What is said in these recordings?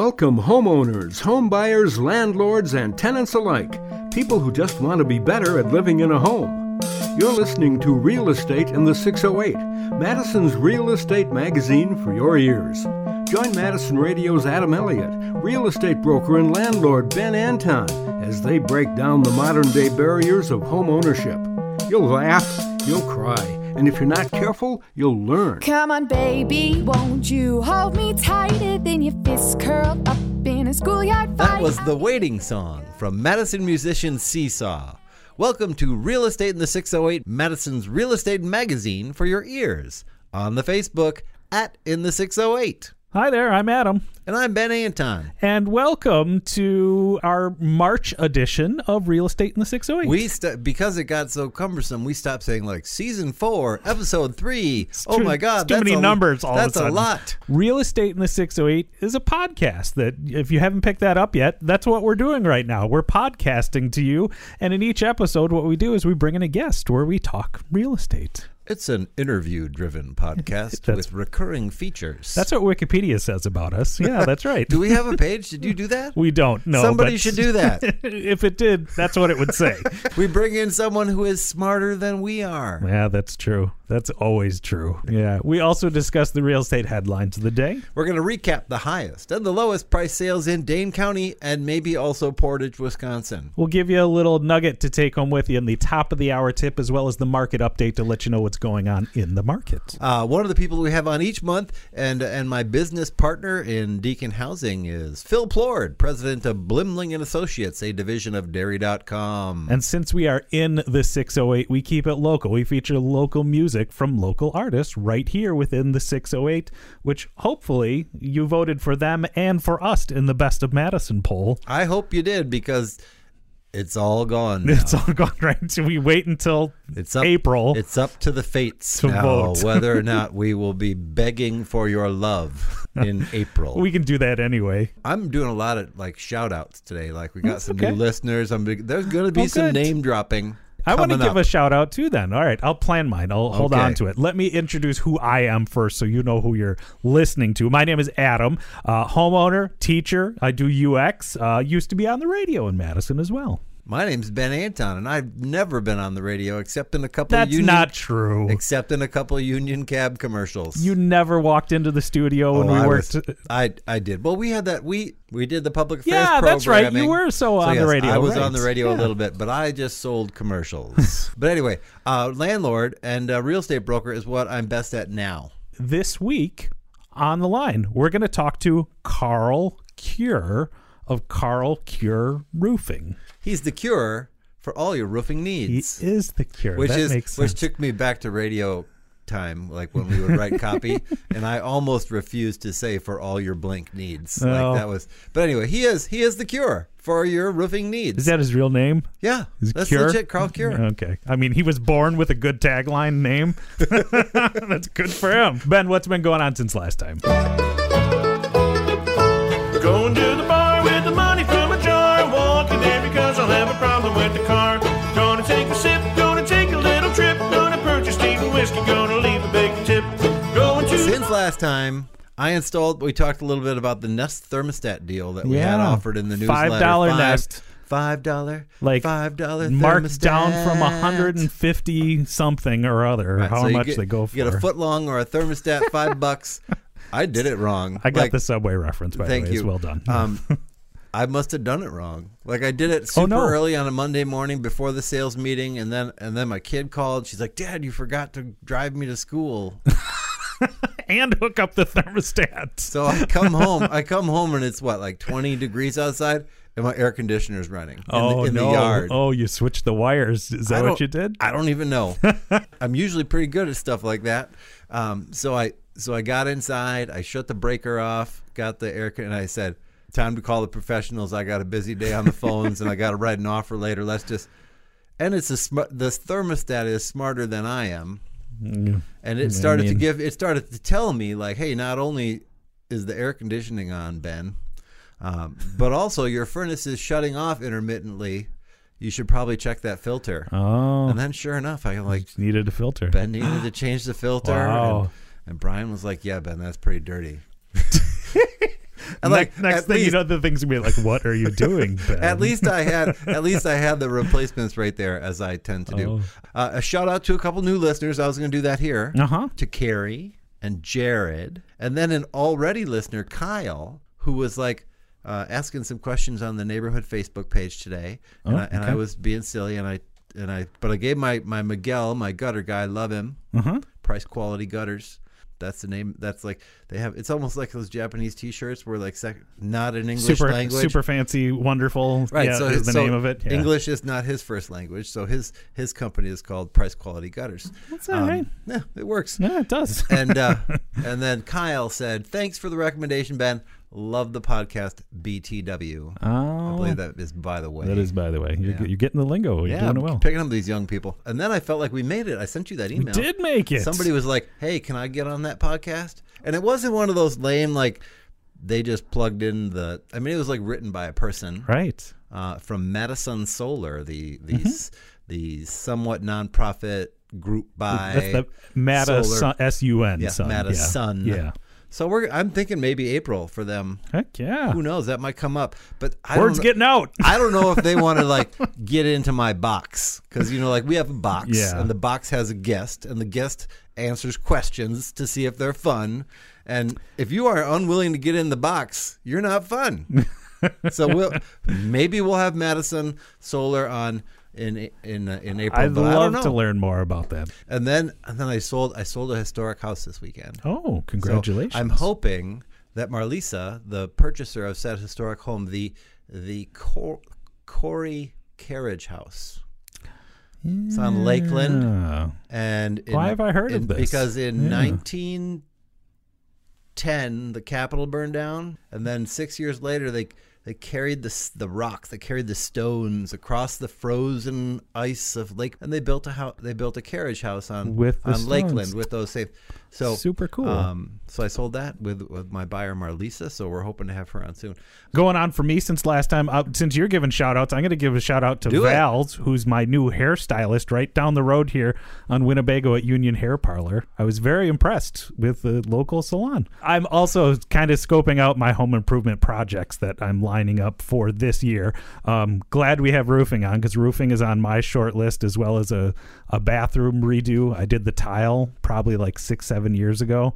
Welcome, homeowners, homebuyers, landlords, and tenants alike. People who just want to be better at living in a home. You're listening to Real Estate in the 608, Madison's real estate magazine for your ears. Join Madison Radio's Adam Elliott, real estate broker and landlord Ben Anton, as they break down the modern day barriers of home ownership. You'll laugh, you'll cry, and if you're not careful, you'll learn. Come on, baby, won't you hold me tighter than your fists curled up in a schoolyard fight? That was the waiting song from Madison musician Seesaw. Welcome to Real Estate in the 608, Madison's real estate magazine for your ears. On the Facebook at In the 608. Hi there, I'm Adam, And I'm Ben Anton. and welcome to our March edition of Real Estate in the 608. We st- because it got so cumbersome, we stopped saying like season four, episode three. Oh too- my it's god, too that's many a, numbers all of a That's a lot. Real Estate in the 608 is a podcast that, if you haven't picked that up yet, that's what we're doing right now. We're podcasting to you, and in each episode, what we do is we bring in a guest where we talk real estate. It's an interview-driven podcast with recurring features. That's what Wikipedia says about us. Yeah, that's right. Do we have a page? Did you do that? We don't know. Somebody should do that. if it did, that's what it would say. we bring in someone who is smarter than we are. yeah, that's true. That's always true. Yeah. We also discuss the real estate headlines of the day. We're going to recap the highest and the lowest price sales in Dane County and maybe also Portage, Wisconsin. We'll give you a little nugget to take home with you in the top of the hour tip, as well as the market update to let you know what's going on in the market. Uh, one of the people we have on each month, and and my business partner in Deacon Housing is Phil Plord, president of Blimling and Associates, a division of Dairy.com. And since we are in the 608, we keep it local. We feature local music from local artists right here within the 608, which hopefully you voted for them and for us in the Best of Madison poll. I hope you did because it's all gone. Now. It's all gone right. So we wait until It's up, April. It's up to the fates To now vote. whether or not we will be begging for your love in April. we can do that anyway. I'm doing a lot of like shout outs today. Like we got That's some okay. new listeners. I'm there's going to be Oh, some good. name dropping. I want to give up. a shout out too then. All right, I'll plan mine. I'll hold Okay. on to it. Let me introduce who I am first so you know who you're listening to. My name is Adam, uh, homeowner, teacher. I do UX. Uh, used to be on the radio in Madison as well. My name's Ben Anton, and I've never been on the radio except in a couple. That's of union, not true. Except in a couple Union Cab commercials. You never walked into the studio when Oh, we I worked. was- I I did. Well, we had that. We we did the public affairs. Yeah, that's right. You were so on the radio, I was right. on the radio a little bit, but I just sold commercials. but anyway, uh, landlord and uh, real estate broker is what I'm best at now. this week on the line, we're going to talk to Carl Cure of Carl Cure Roofing. He's the cure for all your roofing needs. He is the cure. which that is makes which took me back to radio time like when we would write copy and i almost refused to say for all your blank needs Oh. like that was but anyway he is he is the cure for your roofing needs Is that his real name? yeah Is that's Cure? legit carl cure Okay. I mean, he was born with a good tagline name. That's good for him. Ben, what's been going on since last time? Going to the bar with the last time i installed we talked a little bit about the nest thermostat deal that we had offered in the newsletter $5 Five- Nest. five dollar Like five dollar marked down from thermostat. 150 something or other, Right, how so much get- they go for. you get a foot long or a thermostat five bucks i did it wrong I got Like, the subway reference, by Thank the way. you. It's well done. Um, I must have done it wrong. Like I did it super Oh, no. early on a Monday morning before the sales meeting, and then and then my kid called. She's like, "Dad, you forgot to drive me to school." and hook up the thermostat. So I come home. I come home, and it's what like twenty degrees outside, and my air conditioner's running in, oh the, in no! the yard. Oh, you switched the wires. Is that what you did? I don't even know. I'm usually pretty good at stuff like that. Um, so I so I got inside. I shut the breaker off. Got the air con- and I said, "Time to call the professionals. I got a busy day on the phones, and I got to write an offer later. Let's just." And it's a sm- this thermostat is smarter than I am, and it started to mean- give. It started to tell me like, "Hey, not only is the air conditioning on, Ben, um, but also your furnace is shutting off intermittently." You should probably check that filter. Oh, And then, sure enough, I like needed a filter. Ben needed to change the filter. Wow. And, and Brian was like, "Yeah, Ben, that's pretty dirty." And like next, next thing you know, the thing's gonna be like, "What are you doing?" Ben? At least I had at least I had the replacements right there as I tend to do. Oh. Uh, a shout out to a couple new listeners. I was going to do that here. Uh-huh. To Carrie and Jared, and then an already listener, Kyle, who was like uh, asking some questions on the neighborhood Facebook page today, and, Oh, I, and I was being silly, and I and I but I gave my my Miguel, my gutter guy, love him. Uh-huh. Price quality gutters. That's the name. That's like they have. It's almost like those Japanese T-shirts where like sec, not an English super language. super fancy, wonderful. Right. Yeah, so is the so name of it. Yeah. English is not his first language, so his his company is called Price Quality Gutters. That's all right. Yeah, it works. Yeah, it does. and uh, and then Kyle said, "Thanks for the recommendation, Ben. Love the podcast BTW. I oh, believe that is by the way. that is by the way. You're, Yeah. you're getting the lingo. You're yeah, doing I'm well. picking up these young people. And then I felt like we made it. I sent you that email. Did make it. Somebody was like, "Hey, can I get on that podcast?" And it wasn't one of those lame like they just plugged in the. I mean, it was like written by a person right. uh, from Madison Solar, the the Mm-hmm. the somewhat nonprofit group by That's the Mata Solar. Sun, S U N. yeah, Sun. Mata yeah. Sun. Yeah. So we're I'm thinking maybe April for them. Heck yeah. Who knows? That might come up. But I Word's don't getting out. I don't know if they want to like get into my box because you know like we have a box Yeah. and the box has a guest and the guest answers questions to see if they're fun. And if you are unwilling to get in the box, you're not fun. so we'll maybe we'll have Madison Solar on in in uh, in April. I'd but I don't love to learn more about that. And then and then I sold I sold a historic house this weekend. Oh, So congratulations. I'm hoping that Marlisa, the purchaser of said historic home, the the Cor- Corey Carriage House. It's on Lakeland, and in- Why have I heard of this? Because in Yeah. 1910, the Capitol burned down, and then six years later, they they carried the the rocks, they carried the stones across the frozen ice of Lake, and they built a house. They built a carriage house on With on Lakeland with those safe. So Super cool. Um, so I sold that with with my buyer Marlisa. So we're hoping to have her on soon. Going on for me since last time, uh, since you're giving shout outs, I'm going to give a shout out to Do it. Val's, who's my new hairstylist right down the road here on Winnebago at Union Hair Parlor. I was very impressed with the local salon. I'm also kind of scoping out my home improvement projects that I'm lining up for this year. Um, glad we have roofing on because roofing is on my short list as well as a, a bathroom redo. I did the tile probably like six, seven years ago.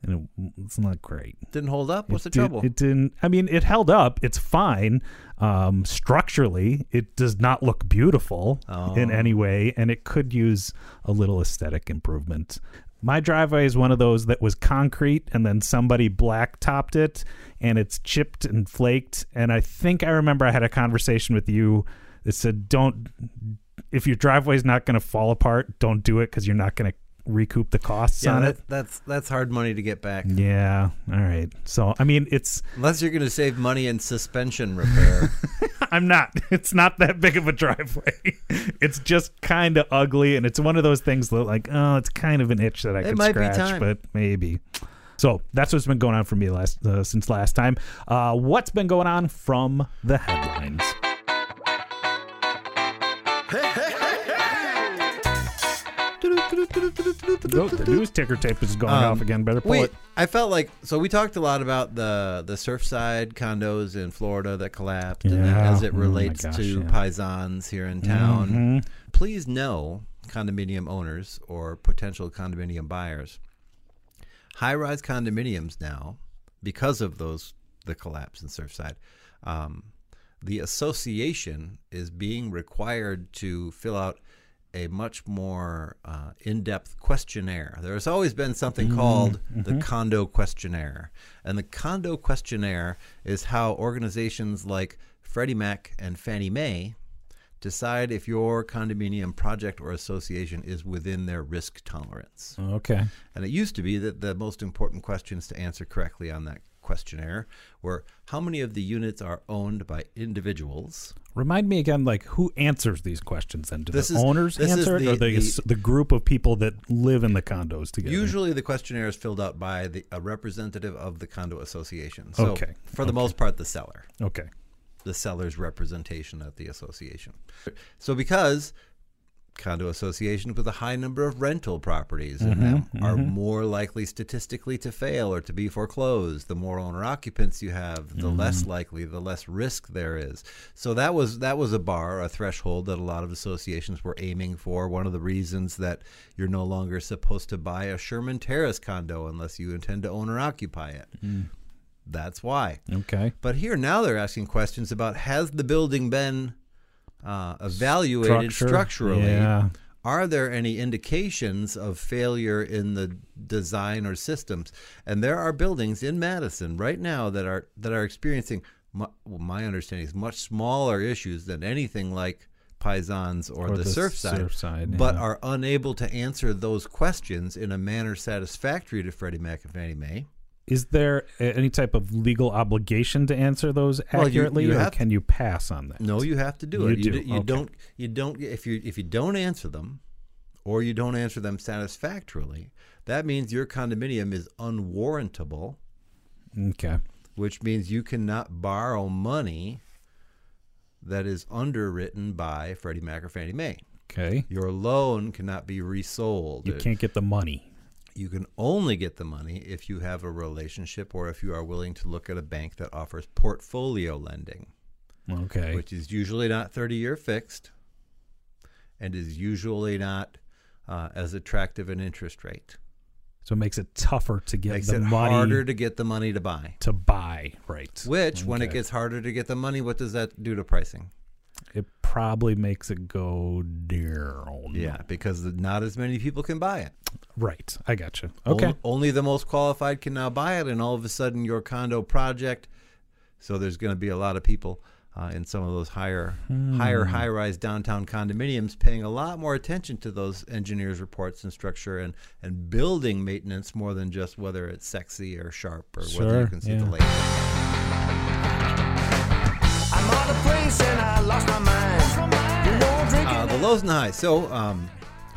And it, it's not great. Didn't hold up. What's the did- trouble? It didn't. I mean, it held up. It's fine. Um, structurally, it does not look beautiful in Oh. any way, and it could use a little aesthetic improvement. My driveway is one of those that was concrete, and then somebody blacktopped it, and it's chipped and flaked. And I think I remember I had a conversation with you that said, "Don't if your driveway's not going to fall apart, don't do it because you're not going to recoup the costs yeah, on that, it." that's that's hard money to get back. Yeah. All right. So I mean, it's Unless you're going to save money in suspension repair. I'm not. It's not that big of a driveway. It's just kind of ugly, and it's one of those things that, like, oh, it's kind of an itch that I could might be scratch, time. but maybe. So that's what's been going on for me last uh, since last time. Uh, what's been going on from the headlines? The news ticker tape is going Um, off again. Better pull Wait, it. I felt like so we talked a lot about the the Surfside condos in Florida that collapsed, and then Yeah. as it Oh my relates gosh, to yeah. Paisans here in town. Mhm. Please know, condominium owners or potential condominium buyers, high-rise condominiums now, because of those the collapse in Surfside, um, the association is being required to fill out a much more uh, in-depth questionnaire. There has always been something called the condo questionnaire, and the condo questionnaire is how organizations like Freddie Mac and Fannie Mae decide if your condominium project or association is within their risk tolerance. Okay. And it used to be that the most important questions to answer correctly on that questionnaire were how many of the units are owned by individuals? Remind me again, like who answers these questions? Then do This the is- owners answer it, the- or the, the- the group of people that live in the condos together? Usually the questionnaire is filled out by the, a representative of the condo association. So Okay, for the most part, the seller. Okay. the seller's representation at the association. So because condo associations with a high number of rental properties in mm-hmm, them mm-hmm. are more likely statistically to fail or to be foreclosed. The more owner occupants you have, the mm-hmm. less likely, the less risk there is. So that was that was a bar, a threshold that a lot of associations were aiming for. One of the reasons that you're no longer supposed to buy a Sherman Terrace condo unless you intend to own or occupy it. Mm. That's why. Okay. But here now they're asking questions about has the building been uh, evaluated Structure, structurally? yeah. Are there any indications of failure in the design or systems? And there are buildings in Madison right now that are that are experiencing, mu- well, my understanding is much smaller issues than anything like Pisons or, Or the, the Surfside, Surfside, but yeah. are unable to answer those questions in a manner satisfactory to Freddie Mac and Fannie Mae. Is there any type of legal obligation to answer those Well, you- accurately, you or to- can you pass on that? No, you have to do You it. do, You, you okay. don't. You don't. If you if you don't answer them, or you don't answer them satisfactorily, that means your condominium is unwarrantable, Okay. which means you cannot borrow money that is underwritten by Freddie Mac or Fannie Mae. Okay. Your loan cannot be resold. You can't get the money. You can only get the money if you have a relationship or if you are willing to look at a bank that offers portfolio lending. Okay. which is usually not 30 year fixed and is usually not uh, as attractive an interest rate. so it makes it tougher to get Makes the it money harder to get the money to buy. to buy. Right. Which, when it gets harder to get the money, what does that do to pricing? It probably makes it go down. Yeah, because not as many people can buy it. Right. I got you. Okay. Only, the most qualified can now buy it, and all of a sudden, your condo project. So there's going to be a lot of people uh, in some of those higher, higher Hmm. high-rise downtown condominiums paying a lot more attention to those engineers' reports and structure and and building maintenance more than just whether it's sexy or sharp or whether you can see yeah. the laser. Uh, the lows and the highs. So, um,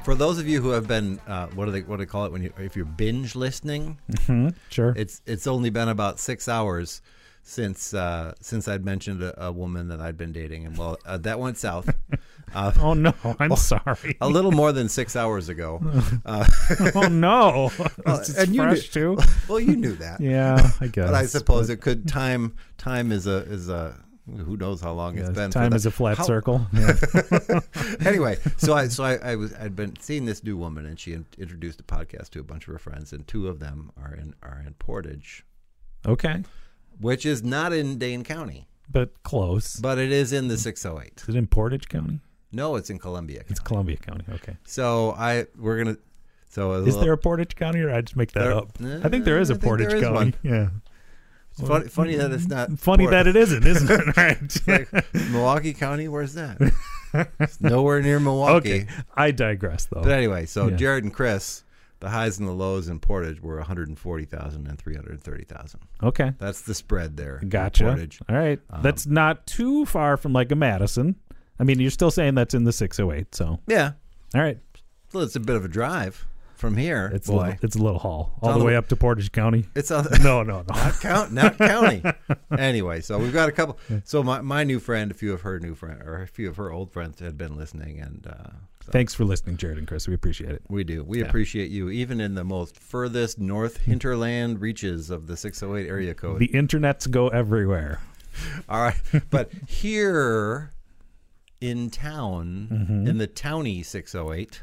for those of you who have been, uh, what do they what do they call it when you if you're binge listening? Hmm, sure. It's it's only been about six hours since uh, since I'd mentioned a, a woman that I'd been dating, and well, uh, that went south. Uh, oh no, I'm sorry. a little more than six hours ago. Uh, oh no, and you knew- too. well, you knew that, Yeah, I guess. but I suppose it could time time is a is a who knows how long it's been. time is a flat How- circle. Yeah. anyway, so I so I, I was I'd been seeing this new woman, and she introduced a podcast to a bunch of her friends, and two of them are in are in Portage, okay, which is not in Dane County, but close. but it is in the 608. is it in Portage County? No, it's in Columbia. It's Columbia County. Okay. So I we're gonna. So Is little- there a Portage County, or I just make that There- up? I think there is a Portage County. one. Yeah. It's funny, funny that it's not. Funny that it isn't, isn't it? Right. like Milwaukee County. Where's that? it's nowhere near Milwaukee. okay. I digress, though. But anyway, so Yeah. Jared and Chris, the highs and the lows in Portage were 140,000 and 330,000. okay. That's the spread there. Gotcha. Portage. All right. Um, that's not too far from like a Madison. I mean, you're still saying that's in the 608. So, Yeah. all right. Well, it's a bit of a drive from here. It's a boy. little, it's a little haul all the the- way up to Portage County. It's on. No, no, no. not count, not county. anyway, so we've got a couple. So my, my new friend, a few of her new friend, or a few of her old friends had been listening, and uh, so Thanks for listening, Jared and Chris. We appreciate it. we do. We appreciate you, even in the most furthest north hinterland reaches of the 608 area code. The internets go everywhere. All right, but here in town, Mm-hmm. in the towny 608,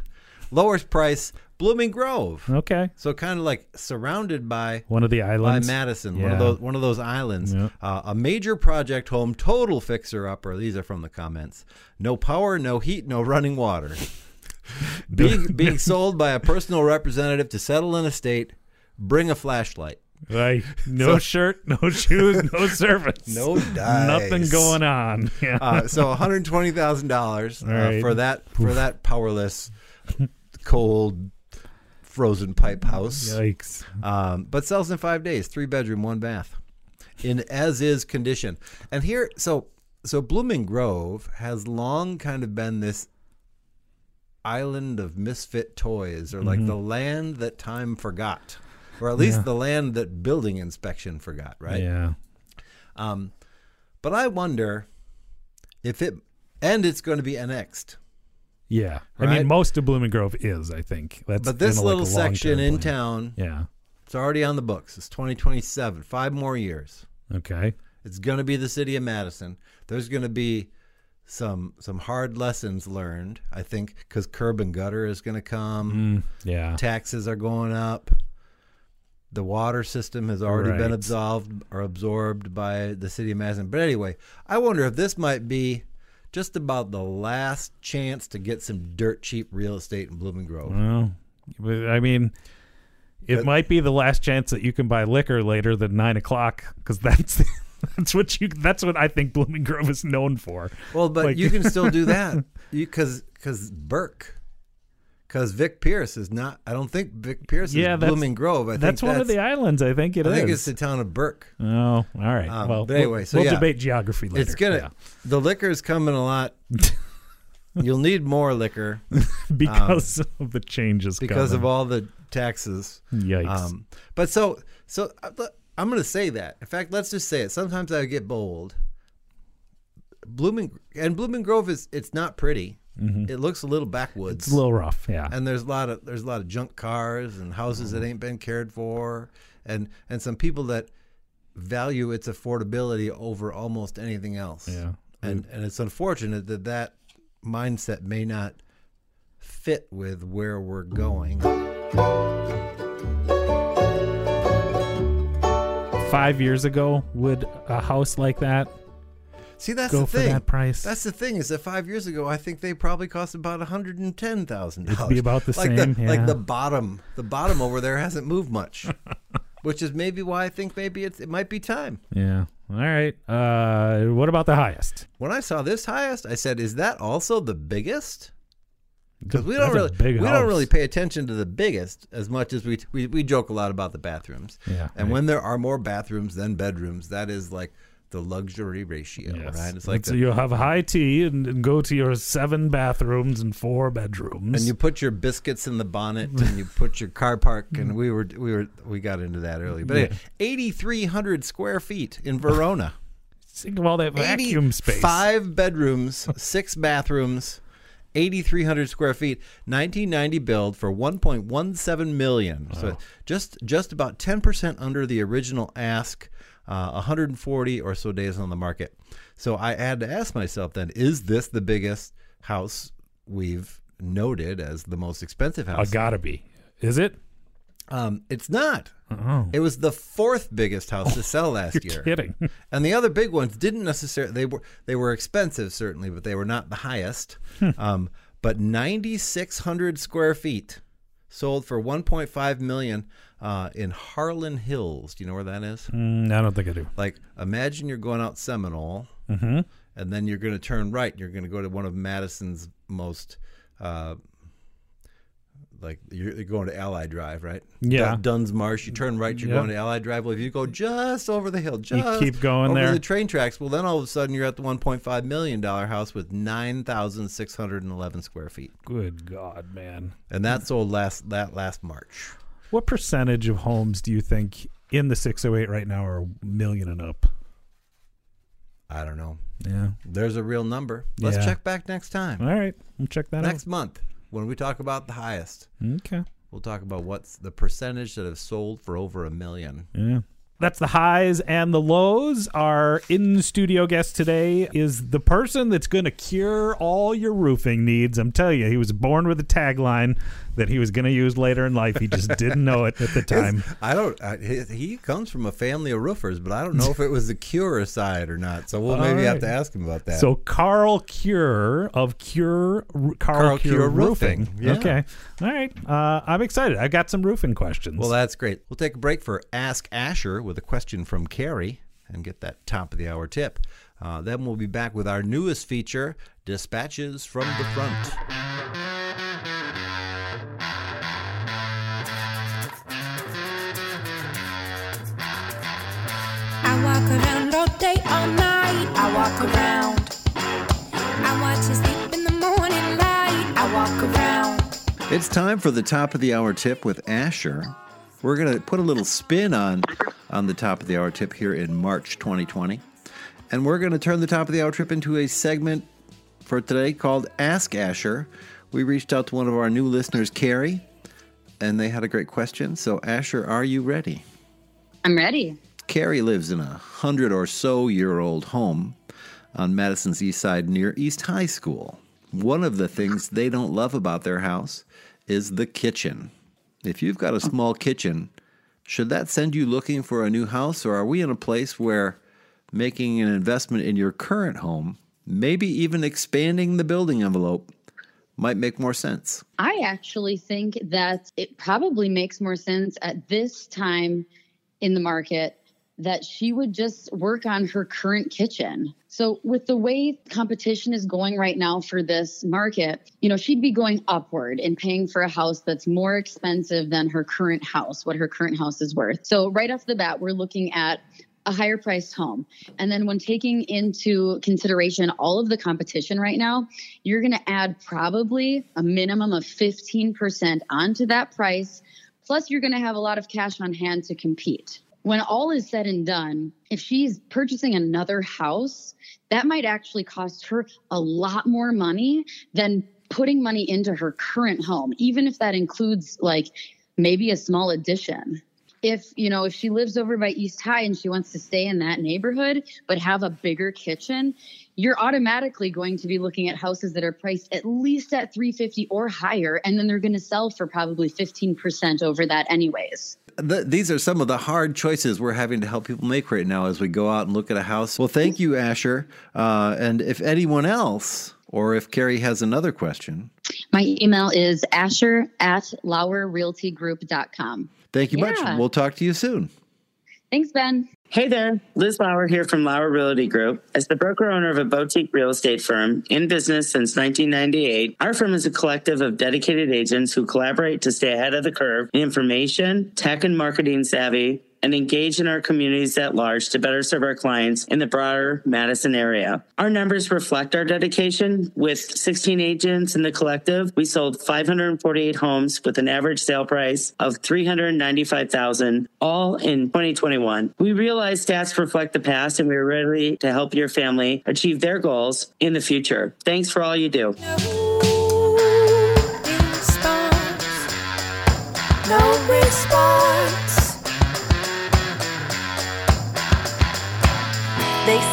lowest price Blooming Grove. Okay. So kind of like surrounded by One of the islands by. Madison, one of those one of those islands. Yeah. Uh, a major project home, total fixer upper. These are from the comments. No power, no heat, no running water. being being sold by a personal representative to settle an estate. Bring a flashlight. Right. No So- shirt, no shoes, no service. No dice, Nothing going on. Yeah. Uh, so one hundred twenty thousand dollars uh, right. for that for that powerless, cold, frozen pipe house. Yikes. um, but sells in five days. Three bedroom, one bath, in as is condition. And here, so so Blooming Grove has long kind of been this island of misfit toys, or like the land that time forgot, or at least Mm-hmm. Yeah. the land that building inspection forgot, right? Yeah. Um, but I wonder if it, and it's going to be annexed Yeah, I mean most of Blooming Grove is. I think that's But this like, little a section in plan. town, Yeah. it's already on the books. It's 2027, five more years. Okay. It's going to be the city of Madison. There's going to be some some hard lessons learned, I think, because curb and gutter is going to come. Mm, yeah. Taxes are going up. The water system has already been absolved or absorbed by the city of Madison. But anyway, I wonder if this might be just about the last chance to get some dirt cheap real estate in Blooming Grove. Well, I mean, it But- might be the last chance that you can buy liquor later than nine o'clock because that's that's what you that's what I think Blooming Grove is known for. Well, but Like- you can still do that because because Burke, because Vic Pierce is not. I don't think Vic Pierce Yeah, is that's- Blooming Grove. I that's think one of the islands. I think it I is. think it's the town of Burke. oh, all right. Um, well, but we'll- anyway, so we'll yeah. debate geography later. It's gonna. Yeah. The liquor's coming a lot. You'll need more liquor because of the changes um, because of all the taxes. Yikes. Um, but so so uh, I'm going to say that. In fact, let's just say it. Sometimes I get bold. Blooming and Blooming Grove is it's not pretty. It looks a little backwoods. Mm-hmm. it's a little rough. Yeah. and there's a lot of there's a lot of junk cars and houses Mm-hmm. that ain't been cared for and and some people that value its affordability over almost anything else Yeah. and and it's unfortunate that that mindset may not fit with where we're going Five years ago, would a house like that see that's go the for thing that price? that's the thing is that five years ago i think they probably cost about $110000 It'd be about the like same, the, yeah. like the bottom the bottom over there hasn't moved much which is maybe why i think maybe it's, it might be time yeah. All right. Uh, what about the highest? When I saw this highest, I said, "Is that also the biggest?" Because we don't really we house. don't really pay attention to the biggest as much as we we, we joke a lot about the bathrooms. Yeah, and right. when there are more bathrooms than bedrooms, that is like the luxury ratio, Yes. right? It's like so the- you have high tea and, and go to your seven bathrooms and four bedrooms. and you put your biscuits in the bonnet and you put your car park and we were we were we got into that earlier. But Yeah. eighty three hundred square feet in Verona. think of all that vacuum space. Five bedrooms, six bathrooms, 8,300 square feet, 1990 build for 1.17 million. So just just about 10% under the original ask. Uh, 140 or so days on the market. So I had to ask myself then: Is this the biggest house we've noted as the most expensive house? gotta be. Is it? Um, it's not. Oh, It was the fourth biggest house to sell last you're year. kidding. And the other big ones didn't necessarily they were they were expensive certainly, but they were not the highest. um, but 9,600 square feet sold for 1.5 million uh, in Harlan Hills. Do you know where that is? Mm, I don't think I do. Like imagine you're going out Seminole, Mm-hmm. and then you're going to turn right. and You're going to go to one of Madison's most. Uh, like you're going to Allied Drive, right? Yeah. Dun- Dunn's Marsh. You turn right, you're Yeah. going to Allied Drive. Well, if you go just over the hill, just keep going over there. the train tracks, well, then all of a sudden you're at the 1.5 million dollar house with 9,611 square feet, Good God, man. and that sold last that last March. What percentage of homes do you think in the 608 right now are a million and up? I don't know. Yeah. There's a real number. Let's Yeah. check back next time, All right. We'll check that next month when we talk about the highest. Okay. We'll talk about what's the percentage that have sold for over a million. Yeah. That's the highs and the lows. Our in studio guest today is the person that's going to cure all your roofing needs. I'm telling you, he was born with a tagline that he was going to use later in life. He just didn't know it at the time. I don't. I, he, he comes from a family of roofers, but I don't know if it was the cure side or not. So we'll All maybe have to ask him about that. So Carl Cure of Cure Carl, Carl Cure, Cure Roofing. Roofing. Yeah. Okay. All right. Uh, I'm excited. I got some roofing questions. Well, that's great. We'll take a break for Ask Asher with a question from Carrie and get that top of the hour tip. Uh, then we'll be back with our newest feature, Dispatches from the Front. I walk around all day, all night. I walk around. I watch you sleep in the morning light. I walk around. It's time for the top of the hour tip with Asher. We're going to put a little spin on on the top of the hour tip here in March 2020. And we're going to turn the top of the hour tip into a segment for today called Ask Asher, we reached out to one of our new listeners, Carrie, and they had a great question. So, Asher, are you ready? I'm ready. Carrie lives in a hundred or so year old home on Madison's east side near East High School. One of the things they don't love about their house is the kitchen. If you've got a small kitchen, should that send you looking for a new house, or are we in a place where making an investment in your current home, maybe even expanding the building envelope, might make more sense? I actually think that it probably makes more sense at this time in the market that she would just work on her current kitchen. So with the way competition is going right now for this market, you know, she'd be going upward and paying for a house that's more expensive than her current house, what her current house is worth. So right off the bat, we're looking at a higher priced home. And then when taking into consideration all of the competition right now, you're going to add probably a minimum of 15% onto that price. Plus, you're going to have a lot of cash on hand to compete. When all is said and done, if she's purchasing another house, that might actually cost her a lot more money than putting money into her current home, even if that includes like maybe a small addition. If you know if she lives over by east high and she wants to stay in that neighborhood but have a bigger kitchen you're automatically going to be looking at houses that are priced at least at 350 or higher and then they're going to sell for probably 15% over that anyways Th these are some of the hard choices we're having to help people make right now as we go out and look at a house. Well, thank you, Asher. Uh, and if anyone else, or if Carrie has another question, my email is asher at lauerrealtygroup.com thank you much. We'll talk to you soon. thanks ben Hey there, Liz Lauer here from Lauer Realty Group. As the broker owner of a boutique real estate firm in business since 1998, our firm is a collective of dedicated agents who collaborate to stay ahead of the curve in information, tech, and marketing savvy. And engage in our communities at large to better serve our clients in the broader Madison area. Our numbers reflect our dedication. With 16 agents in the collective, we sold 548 homes with an average sale price of 395,000, all in 2021. We realize stats reflect the past, and we are ready to help your family achieve their goals in the future. Thanks for all you do. No response. No response.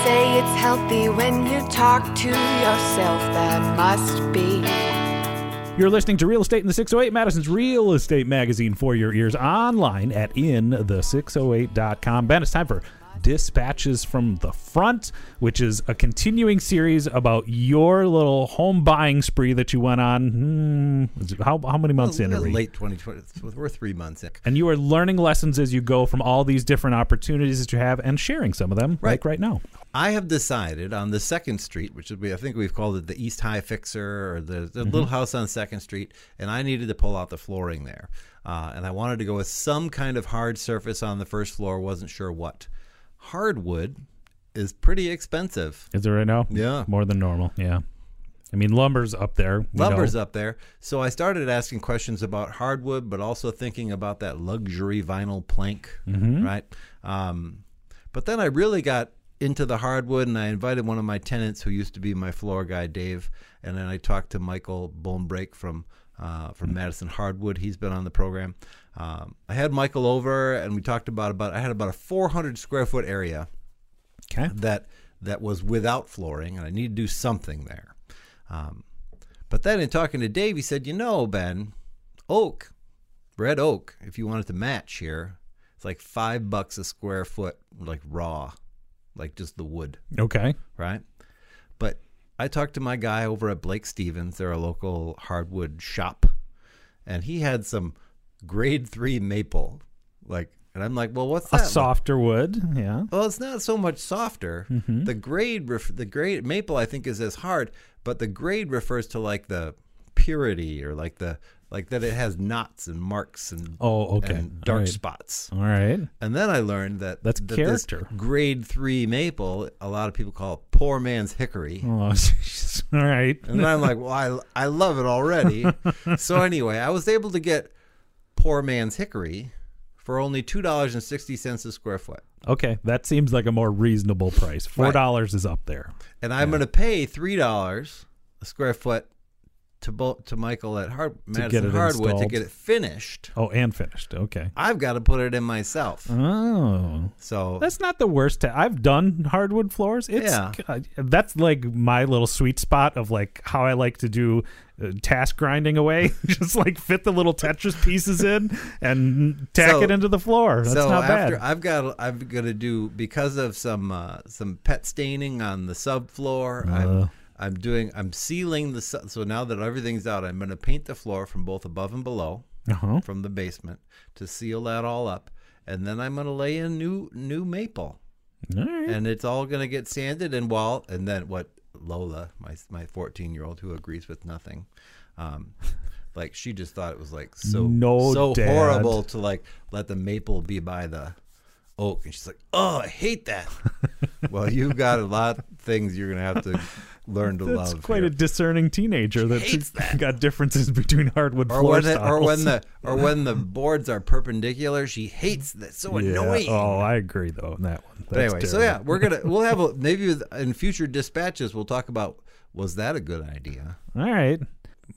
Say it's healthy when you talk to yourself. That must be. You're listening to Real Estate in the 608, Madison's real estate magazine for your ears, online at in the608.com. Ben, it's time for Dispatches from the Front, which is a continuing series about your little home buying spree that you went on. Hmm, how, how many months in? Are we? late 2020. We're three months in. And you are learning lessons as you go from all these different opportunities that you have and sharing some of them, Right. like right now. I have decided on the second street, which would be, I think we've called it the East High Fixer or the, the little house on Second Street, and I needed to pull out the flooring there. Uh, and I wanted to go with some kind of hard surface on the first floor, wasn't sure what. Hardwood is pretty expensive. Is it right now? Yeah. More than normal. Yeah. I mean, lumber's up there. Lumber's know. up there. So I started asking questions about hardwood, but also thinking about that luxury vinyl plank, right? Um, but then I really got into the hardwood, and I invited one of my tenants who used to be my floor guy, Dave, and then I talked to Michael Bonebreak from uh, from Madison Hardwood. He's been on the program. Um, I had Michael over, and we talked about about I had about a 400 square foot area Okay. that that was without flooring, and I need to do something there. Um, but then in talking to Dave, he said, "You know, Ben, oak, red oak, if you wanted to match here, it's like five bucks a square foot, like raw, like just the wood, Okay. right?" But I talked to my guy over at Blake Stevens. They're a local hardwood shop, and he had some grade three maple, like, and I'm like, "Well, what's A that?" like? softer wood. Yeah. Well, it's not so much softer. Mm-hmm. The grade, ref- the grade maple, I think, is as hard, but the grade refers to like the purity or like the like that it has knots and marks and Oh, okay. and dark right. spots. All right. And then I learned that That's that this character. grade three maple, a lot of people call poor man's hickory. Oh, all right. And I'm like, well, I, I love it already. so anyway, I was able to get poor man's hickory for only two dollars and sixty cents a square foot. Okay, that seems like a more reasonable price. Four dollars is up there. and I'm going to pay three dollars a square foot to Bo- to Michael at Hard- Madison it Hardwood to get it finished. Oh, and finished. Okay. I've got to put it in myself. Oh. So That's not the worst. ta- I've done hardwood floors. It's Yeah. uh, that's like my little sweet spot of like how I like to do task grinding away. Just like fit the little Tetris pieces in and tack So- it into the floor. That's so not after bad. I've got I'm gonna do because of some uh, some pet staining on the subfloor. Uh. I'm I'm doing I'm sealing the so now that everything's out, I'm gonna paint the floor from both above and below Uh-huh. from the basement to seal that all up, and then I'm gonna lay in new new maple, All right. and it's all gonna get sanded and wall, and then what Lola, my my 14 year old who agrees with nothing. Um, like she just thought it was like so No, so Dad. horrible to like let the maple be by the oak and she's like oh i hate that well you've got a lot of things you're gonna have to learn to That's love quite here. a discerning teenager that's hates that. got differences between hardwood or floor when the, or when the or when the boards are perpendicular she hates that so Yeah. annoying Oh, I agree though on that one. but That's anyway so yeah we're gonna we'll have a maybe in future dispatches we'll talk about was that a good idea All right.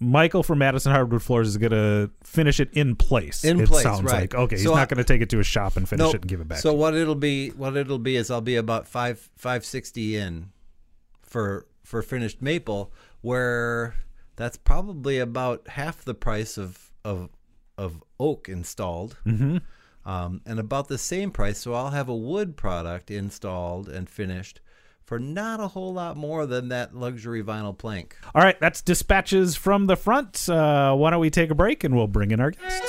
Michael from Madison Hardwood Floors is going to finish it in place. In it place, sounds right. like. Okay, he's So not going to take it to a shop and finish Nope. it and give it back. So to you. what it'll be, what it'll be is I'll be about five five sixty in for for finished maple, where that's probably about half the price of of of oak installed, mm-hmm. um, and about the same price. So I'll have a wood product installed and finished for not a whole lot more than that luxury vinyl plank. All right, that's dispatches from the front. Uh, why don't we take a break and we'll bring in our guest.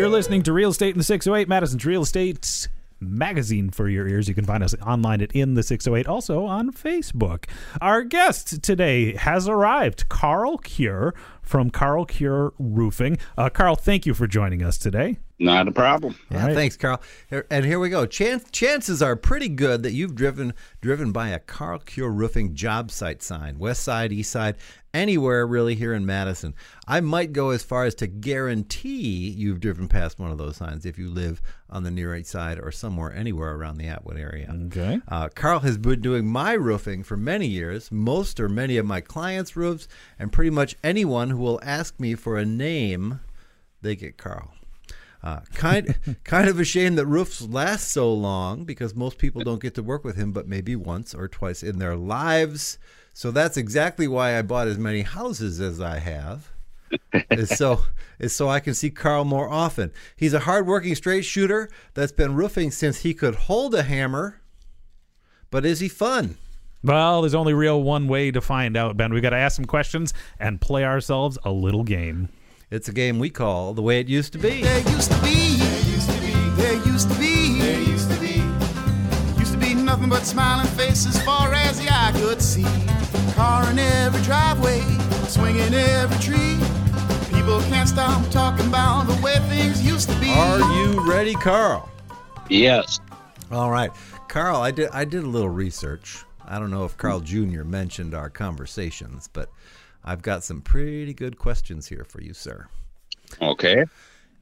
You're listening to Real Estate in the 608, Madison's Real Estate magazine for your ears. You can find us online at In the 608, also on Facebook. Our guest today has arrived, Carl Cure from Carl Cure Roofing. Uh, Carl, thank you for joining us today. Not a problem. Yeah, right. thanks, Carl. And here we go. Chance, chances are pretty good that you've driven driven by a Carl Cure Roofing job site sign, west side, east side, anywhere really here in Madison. I might go as far as to guarantee you've driven past one of those signs if you live on the near east side or somewhere anywhere around the Atwood area. Okay. Uh, Carl has been doing my roofing for many years, most or many of my clients' roofs, and pretty much anyone who will ask me for a name, they get Carl. Uh, kind, kind of a shame that roofs last so long because most people don't get to work with him, but maybe once or twice in their lives. So that's exactly why I bought as many houses as I have. is so is so I can see Carl more often. He's a hardworking straight shooter that's been roofing since he could hold a hammer. But is he fun? Well, there's only real one way to find out, Ben. We got to ask some questions and play ourselves a little game. It's a game we call the way it used to be. There used to be, there used to be, there used to be, there used to be, used to be nothing but smiling faces far as the eye could see. Car in every driveway, swinging every tree. People can't stop talking about the way things used to be. Are you ready, Carl? Yes. All right, Carl. I did. I did a little research. I don't know if Carl Jr. mentioned our conversations, but I've got some pretty good questions here for you, sir. Okay.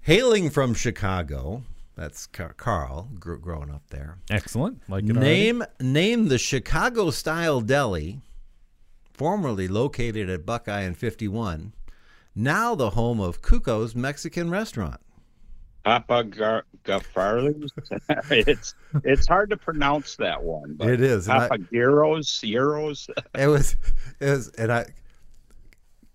Hailing from Chicago, that's Carl, gr- growing up there. Excellent. Like it already. Name name the Chicago style deli, formerly located at Buckeye and 51, now the home of Cuco's Mexican restaurant. Papa Gar- Gafarlis. it's it's hard to pronounce that one. But It is, and I- Papa Gyros, Euros. It was, it was, and I.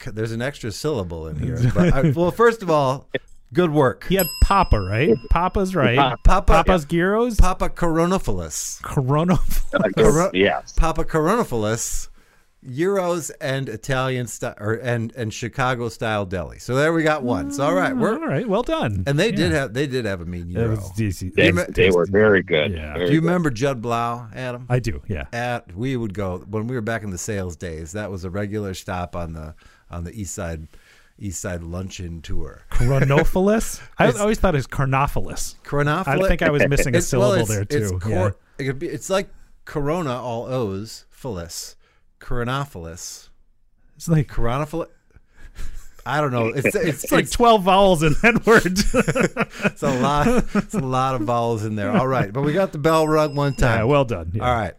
There's an extra syllable in here. But I, well, first of all, good work, He had Papa, right? Papa's right. Papa. Papa's gyros. Papa Coronophilus. Corona. Coro- yes. Papa Coronophilus, Euros and Italian style or and and Chicago style deli. So there we got one. So all right, we're right. Well done. and they Yeah. did have they did have a mean It was decent. They, You me- they were very good. Yeah. Very Do you good. remember Judd Blau, Adam? I do. Yeah. At we would go when we were back in the sales days. That was a regular stop on the on the east side east side luncheon tour. Chronophilus. I always thought it was Carnophilus. Coronophilus. I think I was missing a It's- well, syllable it's- there It's, too. cor- yeah. it could be, it's like Corona, all O's, philus, Coronophilus, It's like Coronophilus. I don't know. It's it's, It's like 12 vowels in that word. it's a lot. It's a lot of vowels in there. All right, but we got the bell rung one time. yeah, well done. Yeah. All right.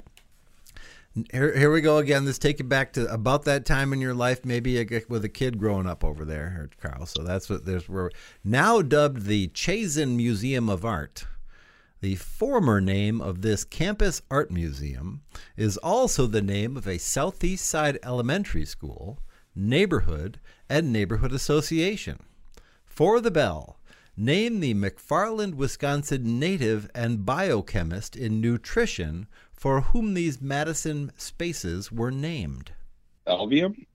Here, here we go again. Let's take you back to about that time in your life, maybe with a kid growing up over there, Carl. So that's what there's where now dubbed the Chazen Museum of Art. The former name of this campus art museum is also the name of a Southeast Side elementary school, neighborhood, and neighborhood association. For the bell, name the McFarland, Wisconsin native and biochemist in nutrition for whom these Madison spaces were named. Elvehjem?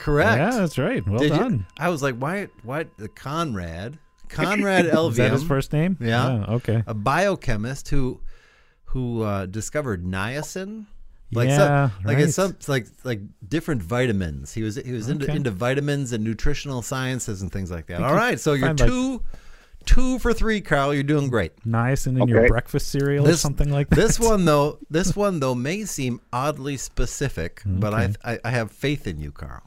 Correct. Yeah, that's right. Well Did you- done. I was like, why? Why the Conrad? Conrad Elvehjem. Is that his first name? Yeah. Oh, okay. A biochemist who who uh, discovered niacin. Like Yeah, some, like right. it's some like like different vitamins. He was he was into, Okay. into vitamins and nutritional sciences and things like that. Think All you right, so you're find, like- two two for three, Carl. You're doing great. Nice, and in your breakfast cereal or something like that. This one though, this one though may seem oddly specific, but I, I I have faith in you, Carl.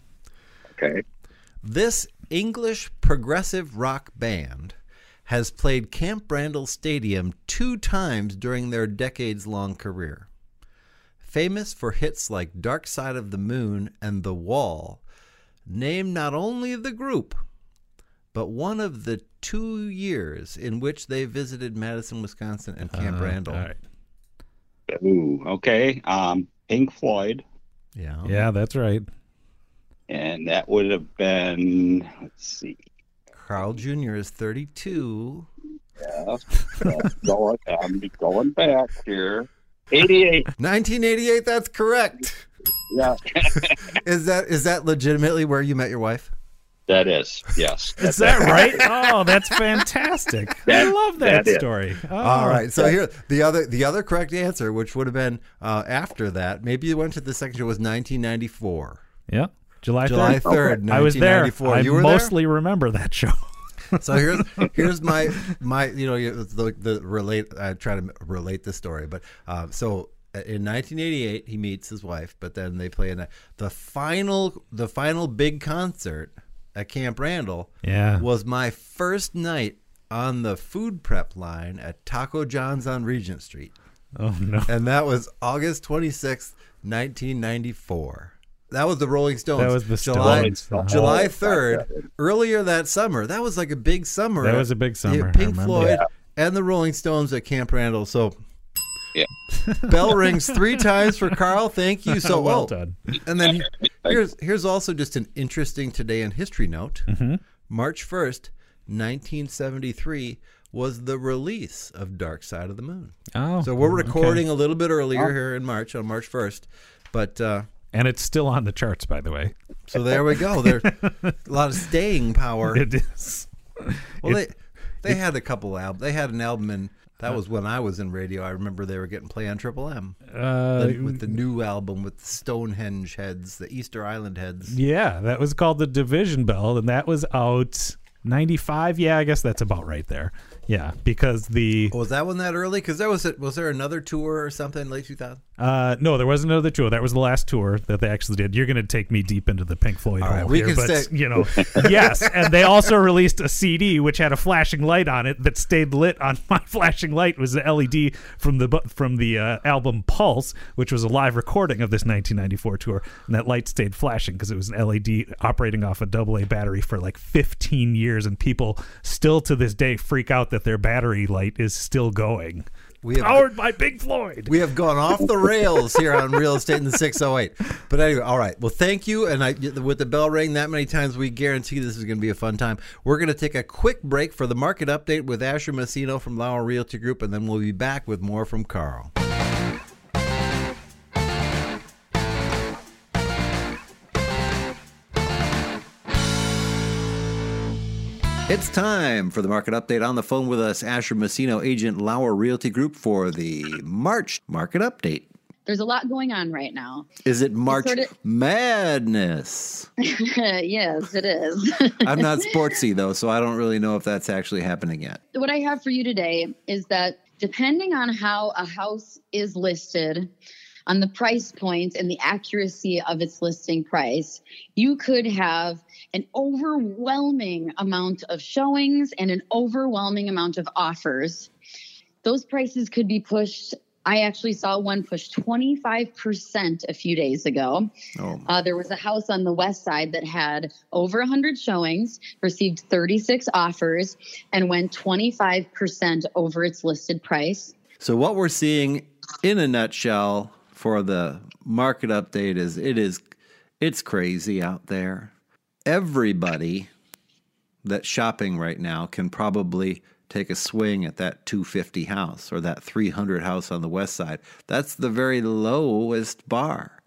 Okay. This English progressive rock band has played Camp Randall Stadium two times during their decades long career. Famous for hits like Dark Side of the Moon and The Wall, name not only the group, but one of the two years in which they visited Madison, Wisconsin and Camp Uh, Randall. all right. Ooh, okay. Um, Pink Floyd, Yeah. Yeah, that's right. and that would have been. Let's see. Carl Jr. is 32. Yeah, going, I'm going back here. 88. 1988, that's correct. Yeah, Is that is that legitimately where you met your wife? That is. Yes. Is that right? Oh, that's fantastic. I love that, that is. story. Oh, All right. So here the other the other correct answer, which would have been uh, after that, maybe you went to the second show was 1994. Yeah. July 3rd. July 3rd, I was there. 1994. I You were mostly remember that show. So here's here's my my you know you- the, the relate I try to relate the story, but uh, so in 1988 he meets his wife, but then they play in a, the final the final big concert at Camp Randall. Yeah. was my first night on the food prep line at Taco John's on Regent Street. Oh no. And that was August 26th, 1994. That was the Rolling Stones. That was the July, Stones. July Oh, 3rd, earlier that summer. That was like a big summer. That was a big summer, Pink. Floyd Yeah. and the Rolling Stones at Camp Randall. So Yeah. bell rings three times for Carl. Thank you. So well oh, done. And then here's here's also just an interesting today in history note. Mm-hmm. March 1st, 1973 was the release of Dark Side of the Moon. Oh. So we're okay. recording a little bit earlier here in March on March 1st. But uh, And it's still on the charts, by the way. so there we go. There's a lot of staying power. It is. Well, they they had a couple albums. They had an album in that was when I was in radio. I remember they were getting play on Triple M Uh, with the new album with Stonehenge heads, the Easter Island heads. yeah, that was called the Division Bell, and that was out 95. Yeah, I guess that's about right there. Yeah, because the Was that one that early? Because there was a, was there another tour or something late 2000? uh no, there wasn't another tour. That was the last tour that they actually did. You're going to take me deep into the Pink Floyd All right, we here, can but stay- you know, yes, and they also released a CD which had a flashing light on it that stayed lit on my flashing light was the LED from the from the uh, album Pulse, which was a live recording of this 1994 tour, and that light stayed flashing because it was an LED operating off a AA battery for like 15 years, and people still to this day freak out that their battery light is still going. We have Powered by Big Floyd. we have gone off the rails here on real estate in the 608. But anyway, all right. Well, thank you. And I, with the bell ring that many times, we guarantee this is going to be a fun time. We're going to take a quick break for the market update with Asher Messino from Lauer Realty Group, and then we'll be back with more from Carl. It's time for the market update. On the phone with us, Asher Messino, agent Lauer Realty Group for the March market update. There's a lot going on right now. Is it March sort of- Madness? yes, it is. I'm not sportsy though, so I don't really know if that's actually happening yet. what I have for you today is that depending on how a house is listed, on the price point and the accuracy of its listing price, you could have an overwhelming amount of showings and an overwhelming amount of offers. Those prices could be pushed. I actually saw one push 25% a few days ago. Oh, Uh, there was a house on the west side that had over 100 showings, received 36 offers, and went 25% over its listed price. So what we're seeing in a nutshell for the market update is it is it's crazy out there. Everybody that's shopping right now can probably take a swing at that 250 house or that 300 house on the west side. That's the very lowest bar.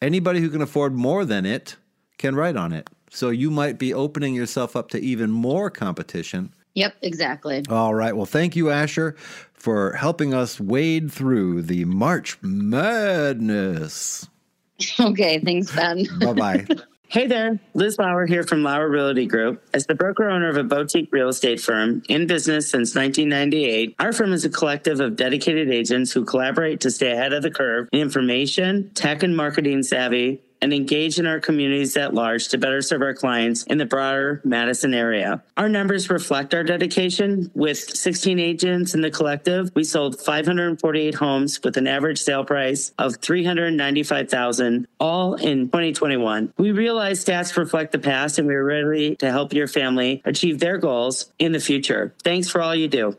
Anybody who can afford more than it can write on it. So you might be opening yourself up to even more competition Yep, exactly. all right. Well, thank you, Asher, for helping us wade through the March Madness. Okay, thanks, Ben. Bye bye. Hey there, Liz Lauer here from Lauer Realty Group. As the broker owner of a boutique real estate firm in business since 1998, our firm is a collective of dedicated agents who collaborate to stay ahead of the curve in information, tech, and marketing savvy. And engage in our communities at large to better serve our clients in the broader Madison area. Our numbers reflect our dedication. With 16 agents in the collective, we sold 548 homes with an average sale price of 395,000, all in 2021. We realize stats reflect the past, and we're ready to help your family achieve their goals in the future. Thanks for all you do.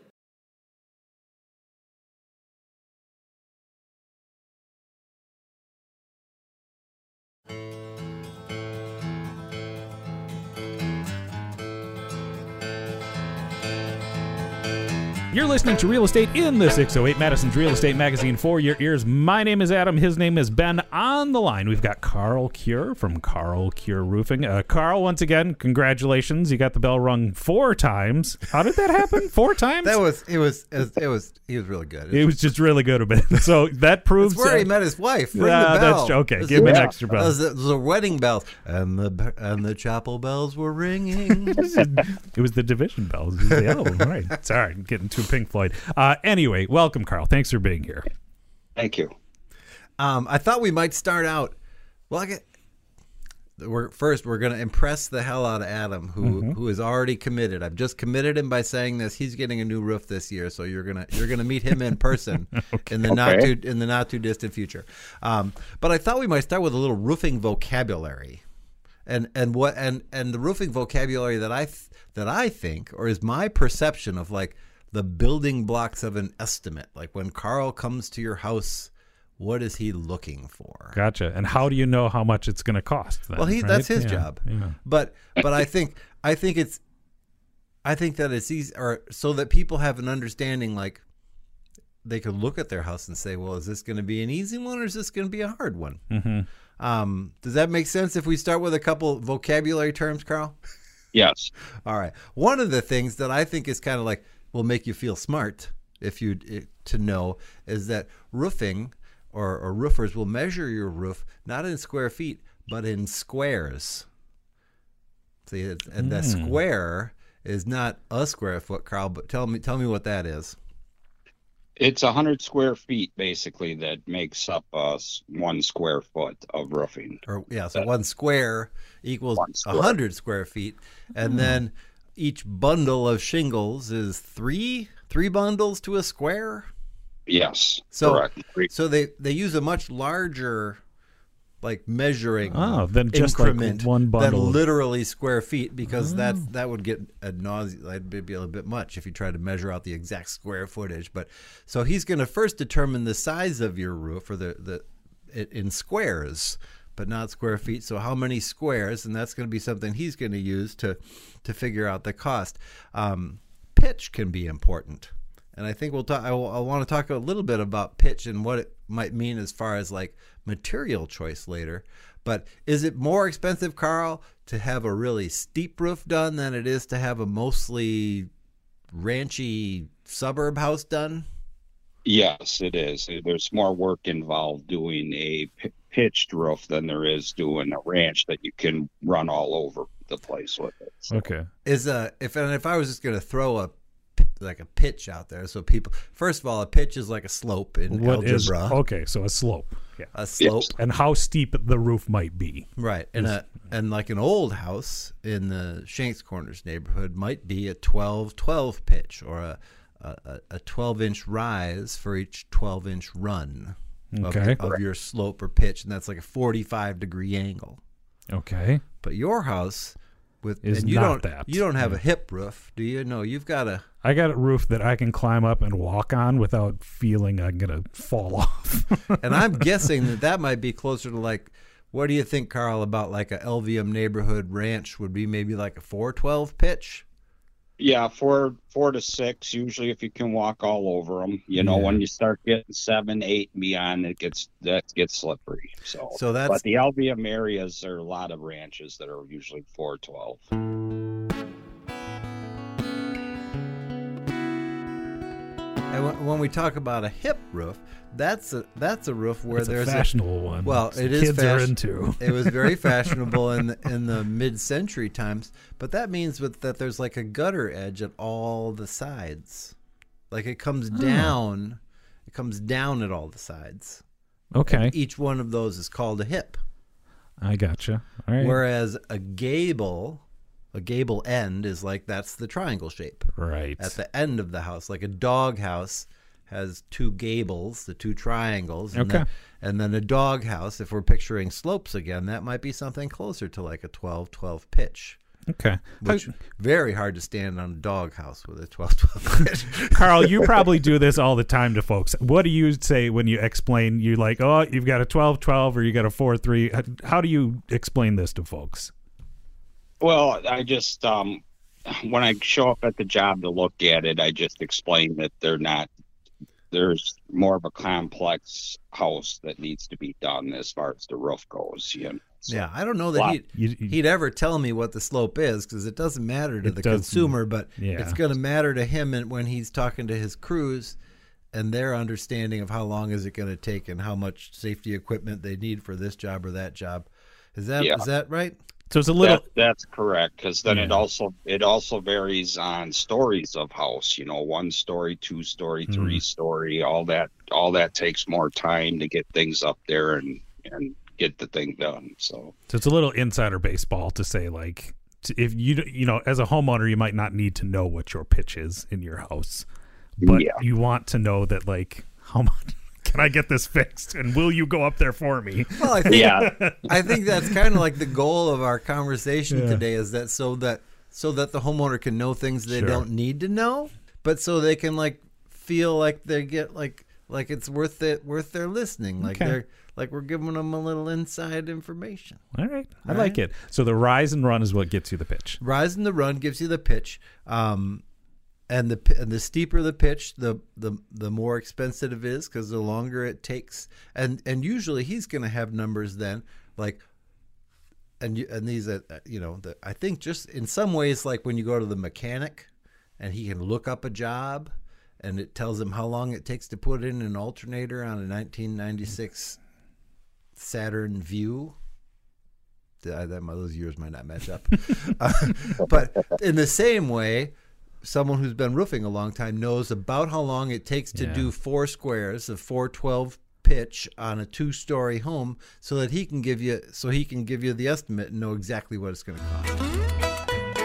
You're listening to Real Estate in the 608 Madison's Real Estate Magazine for your ears. My name is Adam. His name is Ben. On the line, we've got Carl Cure from Carl Cure Roofing. Uh, Carl, once again, congratulations. You got the bell rung four times. How did that happen? Four times? That was it was it was he was really good. it was just really good a bit. So that proves where he uh, met his wife. Ring Yeah, the bell. that's. Okay, give me an extra bell. Those, those are wedding bells, and the and the chapel bells were ringing. it was the division bells. It was the right? Sorry, I'm getting too Pink Floyd. Uh, anyway, welcome, Carl. Thanks for being here. Thank you. Um, I thought we might start out. Well, I get, we're first we're going to impress the hell out of Adam, who Mm-hmm. who is already committed. I've just committed him by saying this. He's getting a new roof this year, so you're gonna you're gonna meet him in person in the not Okay. too in the not too distant future. Um, but I thought we might start with a little roofing vocabulary, and and what and and the roofing vocabulary that I th- that I think or is my perception of like the building blocks of an estimate. Like when Carl comes to your house. What is he looking for? Gotcha. And how do you know how much it's going to cost? Then, Well, he right? that's his Yeah, job. yeah. But but I think I think it's I think that it's easy or so that people have an understanding like they could look at their house and say, well, is this going to be an easy one or is this going to be a hard one? Mhm. Um, does that make sense if we start with a couple vocabulary terms, Carl? Yes. All right. One of the things that I think is kind of like will make you feel smart if you to know is that roofing or, or roofers will measure your roof not in square feet but in squares. See, it- and the Mm. square is not a square foot, Carl. But tell me, tell me what that is. It's a hundred square feet basically that makes up uh, one square foot of roofing. Or yeah, so one square equals a hundred square feet, and then each bundle of shingles is three three bundles to a square. Yes. So correct. So they they use a much larger like measuring Oh, than just, like, increment one bundle. than literally square feet because ah. that's that would get ad nauseum that'd be a little bit much if you try to measure out the exact square footage but so he's going to first determine the size of your roof or the the it, in squares but not square feet so how many squares and that's going to be something he's going to use to to figure out the cost um, pitch can be important and I think we'll talk. I, I want to talk a little bit about pitch and what it might mean as far as like material choice later. But is it more expensive, Carl, to have a really steep roof done than it is to have a mostly ranchy suburb house done? Yes, it is. There's more work involved doing a pitched roof than there is doing a ranch that you can run all over the place with it. So, Okay. Is a if and if I was just going to throw a like a pitch out there, so people first of all, a pitch is like a slope in What is algebra. okay? So a slope. Yeah. a slope. and how steep the roof might be. Right. And a and like an old house in the Schenk's Corners neighborhood might be a 12 12 pitch or a a, a 12 inch rise for each 12 inch run of, Okay. of your slope or pitch and that's like a 45 degree angle. Okay. But your house with Is and you not don't that. you don't have a mm. hip roof, do you? No, you've got a I got a roof that I can climb up and walk on without feeling I'm gonna fall off. and I'm guessing that that might be closer to like what do you think Carl about like a Elvehjem neighborhood ranch would be maybe like a 412 pitch? Yeah, four four to six usually if you can walk all over them. You know, Yeah. when you start getting seven, eight, and beyond, it gets that gets slippery. So, So that's- but the Elvehjem areas there are a lot of ranches that are usually four twelve. And when- we talk about a hip roof, that's a that's a roof where there's a fashionable one. Well, it is kids are into. it was very fashionable in the, in the mid-century times, but that means with that there's like a gutter edge at all the sides, like it comes down, it comes down at all the sides. Okay, Each one of those is called a hip. I gotcha. All right. Whereas a gable, a gable end is like that's the triangle shape right. at the end of the house. Like a dog house has two gables, the two triangles. And Okay. Then, and then a dog house, if we're picturing slopes again, that might be something closer to like a 12 12 pitch. okay. Which very hard to stand on a dog house with a 12 12 pitch. Carl, you probably do this all the time to folks. What do you say when you explain? You're like, oh, you've got a 12 12 or you got a 4 3. How do you explain this to folks? Well, I just um, when I show up at the job to look at it, I just explain that they're not. There's more of a complex house that needs to be done as far as the roof goes. You know? So- yeah, I don't know that Wow. he'd, You- you- he'd ever tell me what the slope is because it doesn't matter to the consumer, but yeah. it's going to matter to him and when he's talking to his crews and their understanding of how long is it going to take and how much safety equipment they need for this job or that job. Is that is Yeah. that right? So it's a little. That, that's correct because then it also it also varies on stories of house. You know, one story, two story, Hmm. three story. All that all that takes more time to get things up there and and get the thing done. So So it's a little insider baseball to say like if you you know as a homeowner you might not need to know what your pitch is in your house, but Yeah. you want to know that like how much can I get this fixed and will you go up there for me? Well, I think yeah, I think that's kind of like the goal of our conversation Yeah. today is that so that so that the homeowner can know things they Sure. don't need to know, but so they can like feel like they get like like it's worth it worth their listening, like Okay. they're like we're giving them a little inside information. All right, I like it. So the rise and run is what gets you the pitch. Rise in the run gives you the pitch, um, and the and the steeper the pitch, the the the more expensive it is because the longer it takes. And and usually he's going to have numbers then like, and you, and these uh, you know the, I think just in some ways like when you go to the mechanic, and he can look up a job, and it tells him how long it takes to put in an alternator on a 1996 Saturn Vue. That, those years might not match up. Uh, but in the same way, someone who's been roofing a long time knows about how long it takes to Yeah. do four squares of 412 pitch on a two-story home so that he can give you so he can give you the estimate and know exactly what it's going to cost.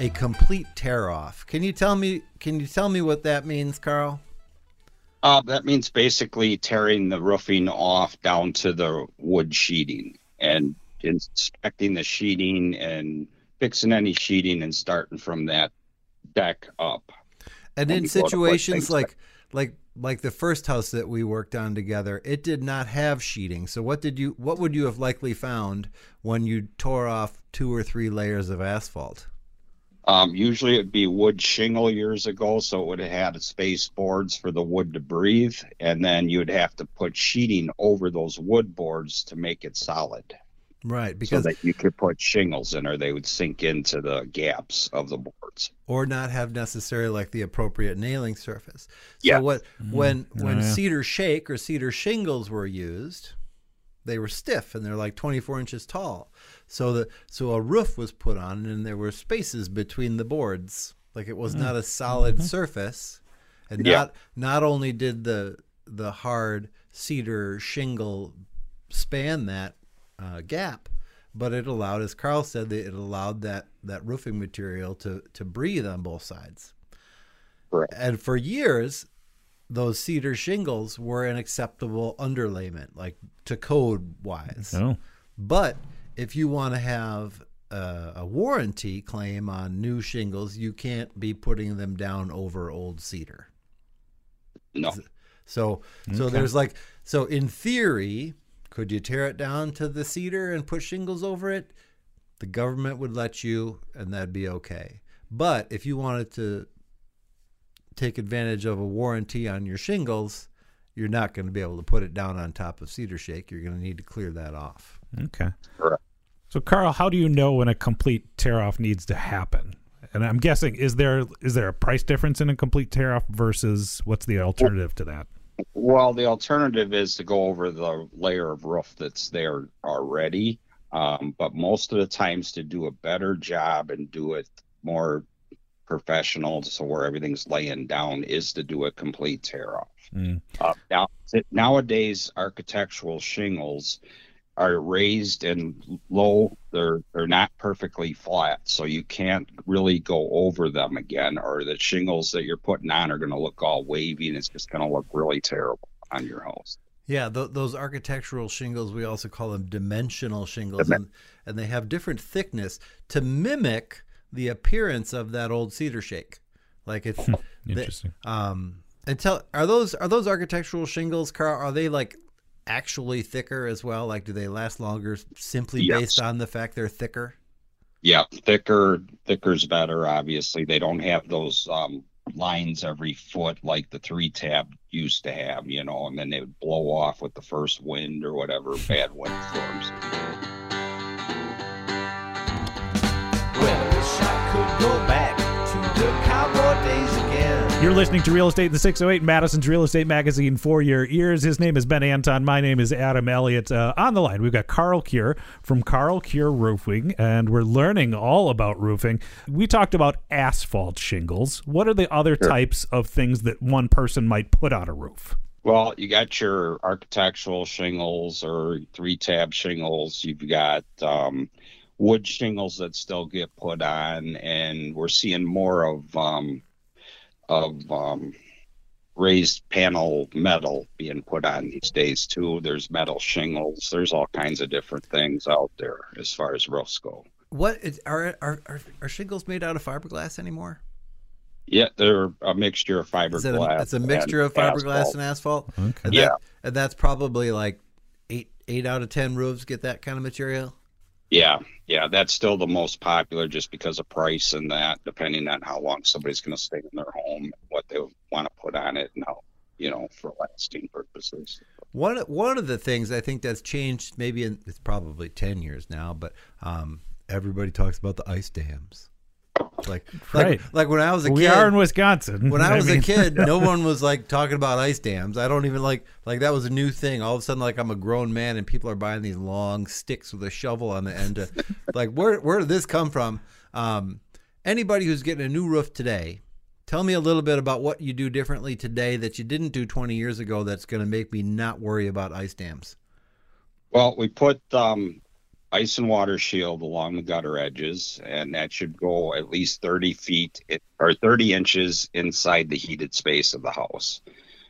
A complete tear off. Can you tell me can you tell me what that means, Carl? Uh, that means basically tearing the roofing off down to the wood sheeting and inspecting the sheeting and fixing any sheeting and starting from that deck up. And in you go to put situations like like like the first house that we worked on together, it did not have sheeting. So what did you what would you have likely found when you tore off two or three layers of asphalt? Um, usually it'd be wood shingle years ago, so it would have had space boards for the wood to breathe, and then you'd have to put sheeting over those wood boards to make it solid, Right, so because that you could put shingles in, or they would sink into the gaps of the boards. or not have necessarily like the appropriate nailing surface. So Yeah. what when when yeah. cedar shake or cedar shingles were used, they were stiff and they're like 24 inches tall. So the so a roof was put on and there were spaces between the boards Like it was not a solid surface, and Yeah. not not only did the the hard cedar shingle span that uh, gap, but it allowed, as Carl said, that it allowed that that roofing material to to breathe on both sides. Correct. And for years, those cedar shingles were an acceptable underlayment, like to code wise. Oh. But if you want to have a, a warranty claim on new shingles, you can't be putting them down over old cedar. No. So, so Okay. there's like, so in theory, could you tear it down to the cedar and put shingles over it? The government would let you, and that'd be okay. But if you wanted to take advantage of a warranty on your shingles, you're not going to be able to put it down on top of cedar shake. You're going to need to clear that off. Okay. Correct. So, Carl, how do you know when a complete tear off needs to happen? And I'm guessing is there is there a price difference in a complete tear off versus what's the alternative to that? Well, the alternative is to go over the layer of roof that's there already. Um, but most of the times, to do a better job and do it more professional, so where everything's laying down, is to do a complete tear off. Mm. Uh, now, nowadays, architectural shingles are raised and low. They're they're not perfectly flat, so you can't really go over them again. Or the shingles that you're putting on are going to look all wavy, and it's just going to look really terrible on your house. Yeah, th- those architectural shingles, we also call them dimensional shingles, Dimen- and, and they have different thickness to mimic the appearance of that old cedar shake. Like it's they- Interesting. um, and tell are those are those architectural shingles, Carl? Are they like actually thicker as well? Like, do they last longer simply Yes. based on the fact they're thicker? Yeah, thicker, thicker's better. Obviously, they don't have those um, lines every foot like the three tab used to have, you know, and then they would blow off with the first wind or whatever bad wind storms. Well, I wish I could go back to the cowboy days again. You're listening to Real Estate in the 608, Madison's Real Estate Magazine for your ears. His name is Ben Anton. My name is Adam Elliott. Uh, on the line, we've got Carl Cure from Carl Cure Roofing, and we're learning all about roofing. We talked about asphalt shingles. What are the other types of things that one person might put on a roof? Well, you got your architectural shingles or three tab shingles. You've got um, wood shingles that still get put on, and we're seeing more of um, of um, raised panel metal being put on these days too. There's metal shingles. There's all kinds of different things out there as far as roofs go. What is, are, are are are shingles made out of fiberglass anymore? Yeah, they're a mixture of fiberglass. a, it's a mixture of fiberglass asphalt. and asphalt. Okay. And Yeah. that, and that's probably like eight eight out of ten roofs get that kind of material. Yeah, yeah, that's still the most popular just because of price and that, depending on how long somebody's going to stay in their home, what they want to put on it, and how, you know, for lasting purposes. One one of the things I think that's changed, maybe in, it's probably ten years now, but um, everybody talks about the ice dams. Like, Right. like, like when I was a we kid, are in Wisconsin. when I was mean- a kid, no one was like talking about ice dams. I don't even like like that was a new thing. All of a sudden, like I'm a grown man and people are buying these long sticks with a shovel on the end. To, like where where did this come from? Um, anybody who's getting a new roof today, tell me a little bit about what you do differently today that you didn't do 20 years ago. That's going to make me not worry about ice dams. Well, we put um, ice and water shield along the gutter edges, and that should go at least 30 feet or 30 inches inside the heated space of the house.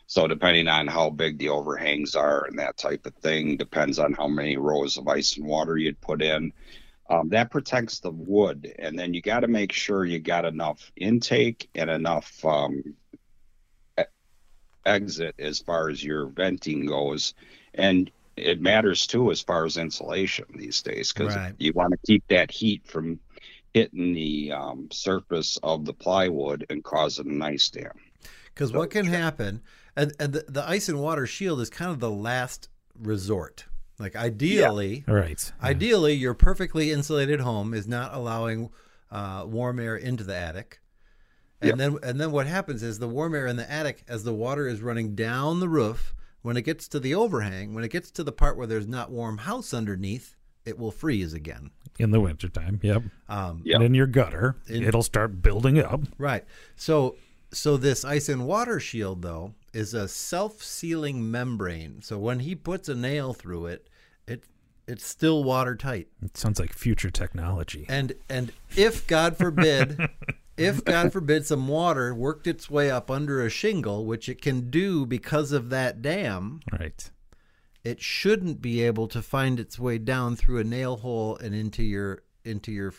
So, depending on how big the overhangs are and that type of thing, depends on how many rows of ice and water you'd put in. Um, that protects the wood, and then you got to make sure you got enough intake and enough um, exit as far as your venting goes. And it matters too as far as insulation these days because Right. you want to keep that heat from hitting the um, surface of the plywood and causing an ice dam. Because what can happen, and, and the, the ice and water shield is kind of the last resort. Like ideally, Right. ideally, your perfectly insulated home is not allowing uh, warm air into the attic. And Yep. then and then what happens is the warm air in the attic, as the water is running down the roof, when it gets to the overhang, when it gets to the part where there's not warm house underneath, it will freeze again. in the wintertime. Yep. Um, Yep. And in your gutter, In- it'll start building up. Right. So so this ice and water shield though is a self-sealing membrane. So when he puts a nail through it, it it's still watertight. It sounds like future technology. And and if God forbid if God forbid some water worked its way up under a shingle, which it can do because of that dam, Right. it shouldn't be able to find its way down through a nail hole and into your into your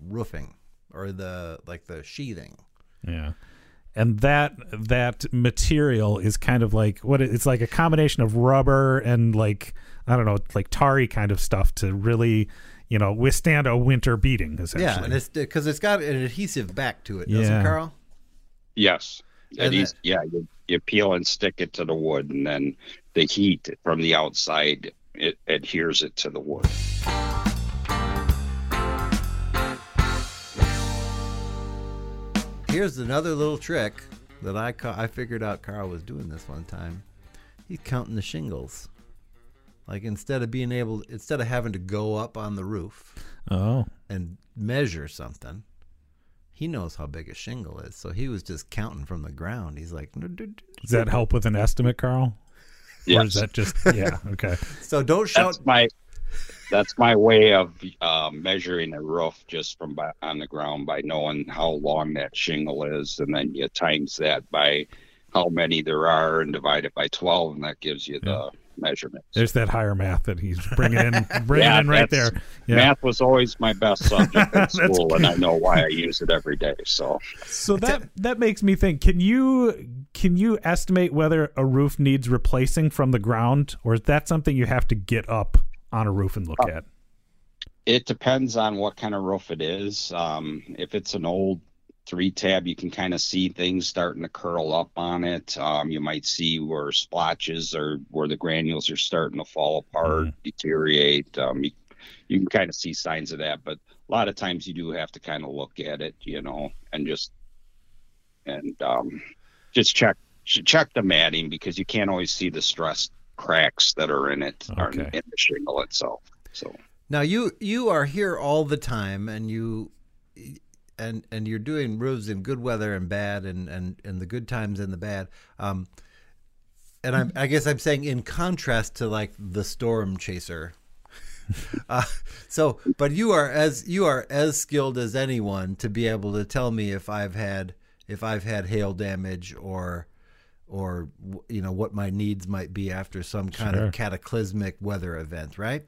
roofing or the like the sheathing. Yeah. And that that material is kind of like what it- it's like a combination of rubber and like I don't know, like tarry kind of stuff to really, you know, withstand a winter beating essentially. Yeah, and it's because it's got an adhesive back to it, doesn't Yeah. it, Carl? Yes. And And he's, yeah, you, you peel and stick it to the wood, and then the heat from the outside it adheres it to the wood. Here's another little trick that I ca- I figured out Carl was doing this one time. He's counting the shingles. Like instead of being able, instead of having to go up on the roof Oh. and measure something, he knows how big a shingle is. So he was just counting from the ground. He's like, Does that help with an estimate, Carl? Or is that just yeah, okay. so don't shout. That's my that's my way of uh, measuring a roof just from by, on the ground by knowing how long that shingle is, and then you times that by how many there are and divide it by twelve, and that gives you the measurement. There's that higher math that he's bringing in bringing Yeah, in right there. Yeah. Math was always my best subject in That's school, and I know why I use it every day. So So that that makes me think. Can you can you estimate whether a roof needs replacing from the ground, or is that something you have to get up on a roof and look Uh, at? it depends on what kind of roof it is. Um, if it's an old three tab, you can kind of see things starting to curl up on it. Um, you might see where splotches or where the granules are starting to fall apart, deteriorate. Um, you, you can kind of see signs of that, but a lot of times you do have to kind of look at it, you know, and just and um, just check check the matting because you can't always see the stress cracks that are in it or in, in the shingle itself. So. Now you you are here all the time, and you and and you're doing roofs in good weather and bad, and and and the good times and the bad. Um, and I'm I guess I'm saying in contrast to like the storm chaser. uh, so, but you are as you are as skilled as anyone to be able to tell me if I've had if I've had hail damage or or you know what my needs might be after some kind Sure. of cataclysmic weather event, right?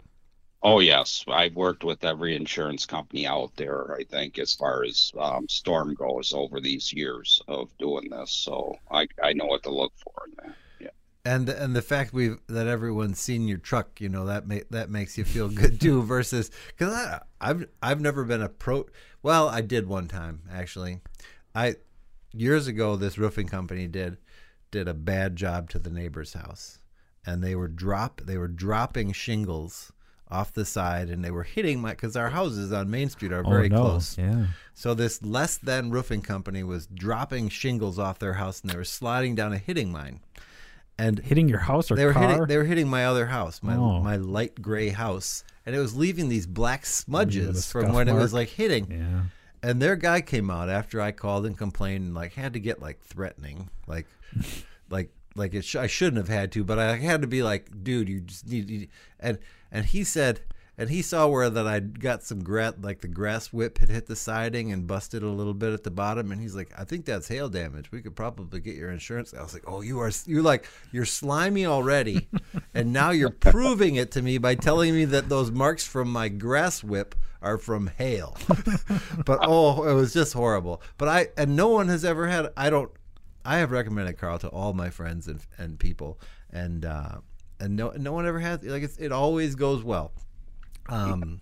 Oh yes, I've worked with every insurance company out there. I think as far as um, storm goes over these years of doing this, so I I know what to look for in that. Yeah. And and the fact we that everyone's seen your truck, you know that ma- that makes you feel good too. Versus because I I've I've never been a pro. Well, I did one time actually. I years ago this roofing company did did a bad job to the neighbor's house, and they were drop they were dropping shingles off the side, and they were hitting my because our houses on Main Street are very Oh, very no. close. Yeah. So this less than roofing company was dropping shingles off their house, and they were sliding down and hitting mine. And hitting your house or they were car? hitting they were hitting my other house, my Oh. my light gray house, and it was leaving these black smudges from when it was like hitting. Yeah. And their guy came out after I called and complained, and like had to get like threatening, like, like, like it. Sh- I shouldn't have had to, but I had to be like, dude, you just need. You, and and he said, and he saw where that I got some grass, like the grass whip had hit the siding and busted a little bit at the bottom, and he's like, I think that's hail damage. We could probably get your insurance. I was like, oh, you are, you're like, you're slimy already, and now you're proving it to me by telling me that those marks from my grass whip are from hail. but oh, it was just horrible. But I and no one has ever had. I don't. I have recommended Carl to all my friends and and people, and uh, and no no one ever has. Like it always goes well. Um,